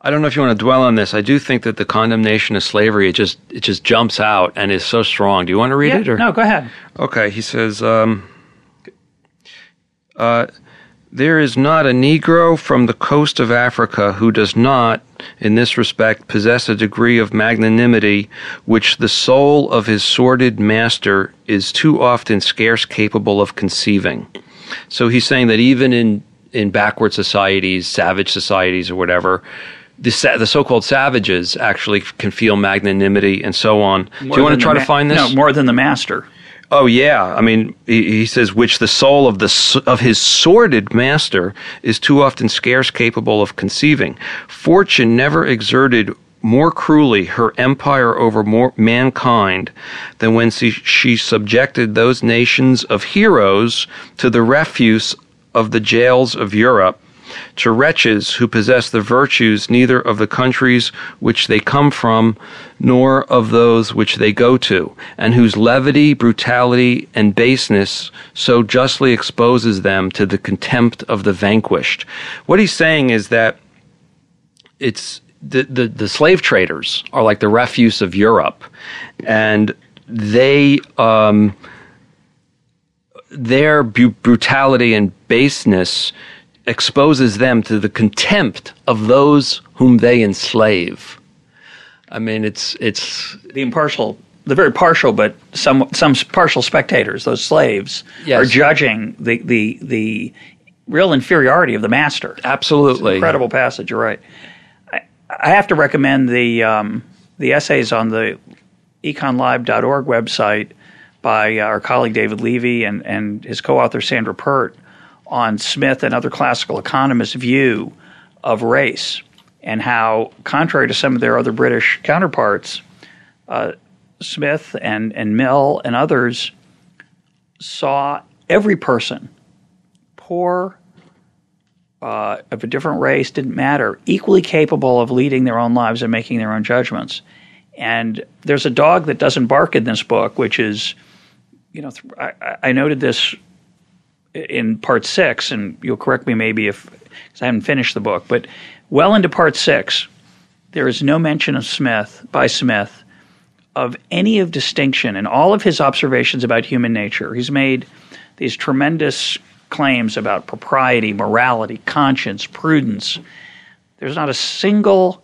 I don't know if you want to dwell on this. I do think that the condemnation of slavery it just it just jumps out and is so strong. Do you want to read yeah, it? Or? No, go ahead. Okay, he says. Um, uh, there is not a Negro from the coast of Africa who does not, in this respect, possess a degree of magnanimity which the soul of his sordid master is too often scarce capable of conceiving. So he's saying that even in, in backward societies, savage societies, or whatever, the, the so-called savages actually can feel magnanimity and so on. More Do you want to try ma- to find this? No, more than the master. Oh yeah, I mean, he, he, says, which the soul of the of his sordid master is too often scarce capable of conceiving. Fortune never exerted more cruelly her empire over more mankind than when she, she subjected those nations of heroes to the refuse of the jails of Europe to wretches who possess the virtues neither of the countries which they come from, nor of those which they go to, and whose levity, brutality, and baseness so justly exposes them to the contempt of the vanquished. What he's saying is that it's the, the, the slave traders are like the refuse of Europe, and they um, their bu- brutality and baseness exposes them to the contempt of those whom they enslave. I mean, it's it's the impartial, the very partial, but some some partial spectators, those slaves, yes. are judging the the the real inferiority of the master. Absolutely, incredible passage. You're right. I, I have to recommend the um, the essays on the econlib.org website by our colleague David Levy and and his co-author Sandra Peart on Smith and other classical economists' view of race and how, contrary to some of their other British counterparts, uh, Smith and, and Mill and others saw every person, poor, uh, of a different race, didn't matter, equally capable of leading their own lives and making their own judgments. And there's a dog that doesn't bark in this book, which is, you know, I, I noted this in part six, and you'll correct me maybe if I haven't finished the book, but well into part six, there is no mention of Smith by Smith of any of distinction in all of his observations about human nature. He's made these tremendous claims about propriety, morality, conscience, prudence. There's not a single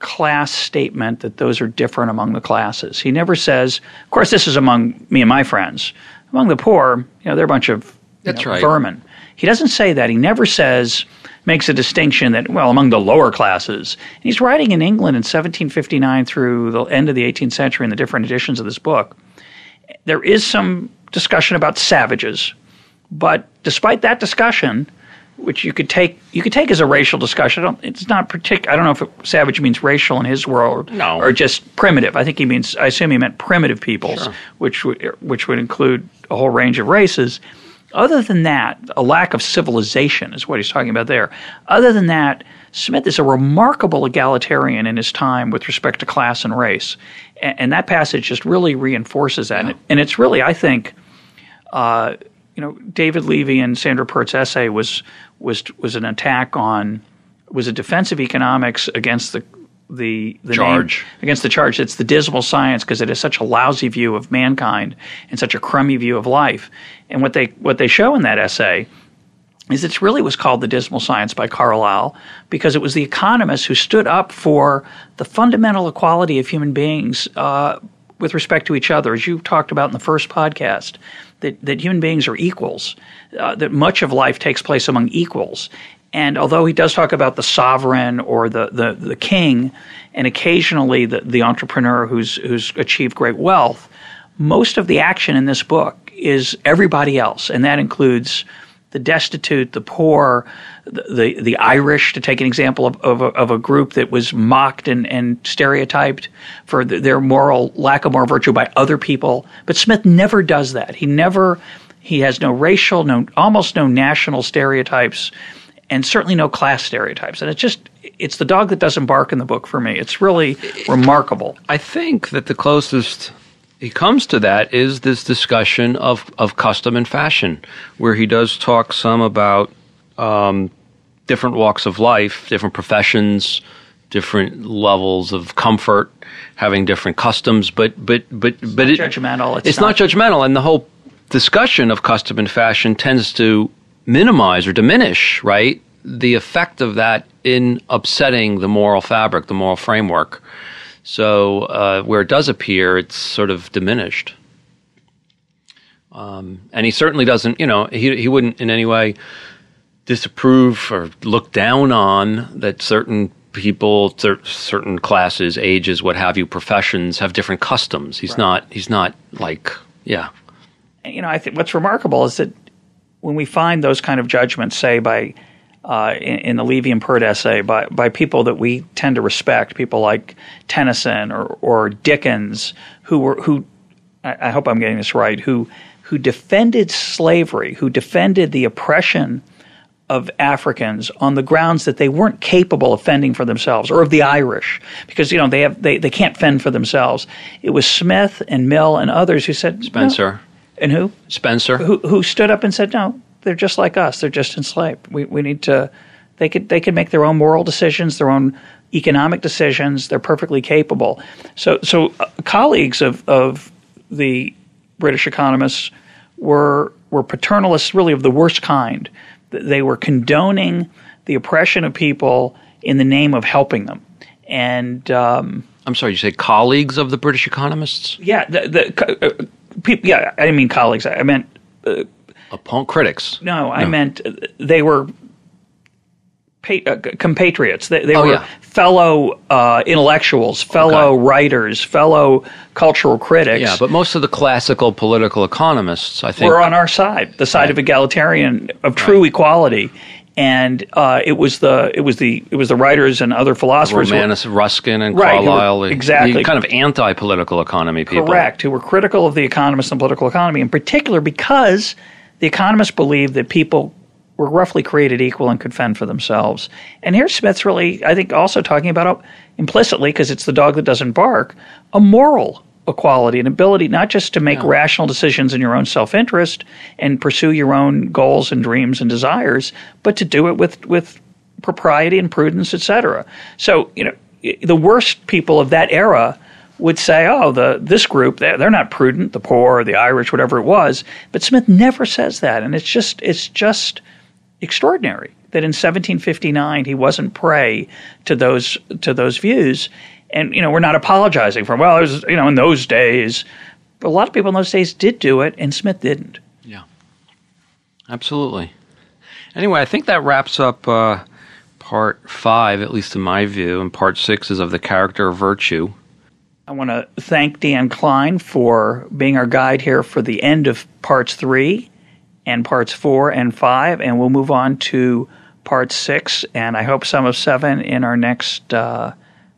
class statement that those are different among the classes. He never says, of course, this is among me and my friends. Among the poor, you know, they're a bunch of That's know, right. vermin. He doesn't say that. He never says, makes a distinction that, well, among the lower classes. And he's writing in England in 1759 through the end of the 18th century in the different editions of this book. There is some discussion about savages, but despite that discussion, which you could take you could take as a racial discussion. I don't, it's not particular. I don't know if it, savage means racial in his world, No. or just primitive. I think he means. I assume he meant primitive peoples, Sure. which would which would include a whole range of races. Other than that, a lack of civilization is what he's talking about there. Other than that, Smith is a remarkable egalitarian in his time with respect to class and race, and, and that passage just really reinforces that. And, it, and it's really, I think, uh, you know, David Levy and Sandra Peart's essay was was was an attack on was a defense of economics against the the, the Charge. name- against the charge. It's the dismal science because it is such a lousy view of mankind and such a crummy view of life. And what they what they show in that essay is it really was called the dismal science by Carlyle because it was the economists who stood up for the fundamental equality of human beings uh, with respect to each other, as you talked about in the first podcast, that, that human beings are equals, uh, that much of life takes place among equals. And although he does talk about the sovereign or the, the, the king, and occasionally the, the entrepreneur who's, who's achieved great wealth, most of the action in this book is everybody else, and that includes the destitute, the poor, the the, the Irish, to take an example of, of, a, of a group that was mocked and, and stereotyped for th their moral lack of moral virtue by other people. But Smith never does that. He never he has no racial, no almost no national stereotypes, and certainly no class stereotypes. And it's just it's the dog that doesn't bark in the book for me. It's really remarkable. I think that the closest he comes to that is this discussion of, of custom and fashion, where he does talk some about um, different walks of life, different professions, different levels of comfort, having different customs, but but but but it, judgmental. It's It's, not, not- judgmental, and the whole discussion of custom and fashion tends to minimize or diminish, right, the effect of that in upsetting the moral fabric, the moral framework. So uh, where it does appear, it's sort of diminished. Um, and he certainly doesn't, you know, he he wouldn't in any way disapprove or look down on that certain people, cer- certain classes, ages, what have you, professions have different customs. He's not. He's not like, yeah, you know, I think what's remarkable is that when we find those kind of judgments, say by uh, in, in the Levy and Peart essay, by by people that we tend to respect, people like Tennyson or or Dickens, who were who, I, I hope I'm getting this right, who who defended slavery, who defended the oppression of Africans on the grounds that they weren't capable of fending for themselves, or of the Irish, because you know they have they, they can't fend for themselves. It was Smith and Mill and others who said. Spencer, and who Spencer. who who stood up and said, "No, they're just like us. They're just enslaved. We we need to. They could they could make their own moral decisions, their own economic decisions. They're perfectly capable." So so uh, colleagues of of the British economists were were paternalists, really of the worst kind. Th- They were condoning the oppression of people in the name of helping them, and. Um, I'm sorry, you say colleagues of the British economists, yeah, the, the uh, people. Yeah, I didn't mean colleagues. I meant opponent critics. No, I meant uh, they were pa- uh, compatriots. They, they Oh, were yeah. fellow uh, intellectuals, fellow Okay. writers, fellow cultural critics. Yeah, but most of the classical political economists, I think, were on our side, the side of egalitarian, of true equality. And uh, it was the it was the it was the writers and other philosophers. who were- Ruskin, and Right, Carlyle, exactly. the kind of anti-political economy people. Correct, who were critical of the economists and political economy, in particular because the economists believed that people were roughly created equal and could fend for themselves. And here Smith's really, I think, also talking about implicitly, because it's the dog that doesn't bark, a moral equality, an ability not just to make rational decisions in your own self interest and pursue your own goals and dreams and desires, but to do it with with propriety and prudence, etc. So, you know, the worst people of that era would say, "Oh, the this group they're, they're not prudent, the poor, the Irish, whatever it was." But Smith never says that, and it's just it's just extraordinary. that in 1759 he wasn't prey to those to those views. And you know, we're not apologizing for well, it was, you know, in those days. But a lot of people in those days did do it, and Smith didn't. Yeah, absolutely. Anyway, I think that wraps up uh, part five, at least in my view, and part six is of the character of virtue. I want to thank Dan Klein for being our guide here for the end of parts three and parts four and five, and we'll move on to part six, and I hope some of seven in our next uh,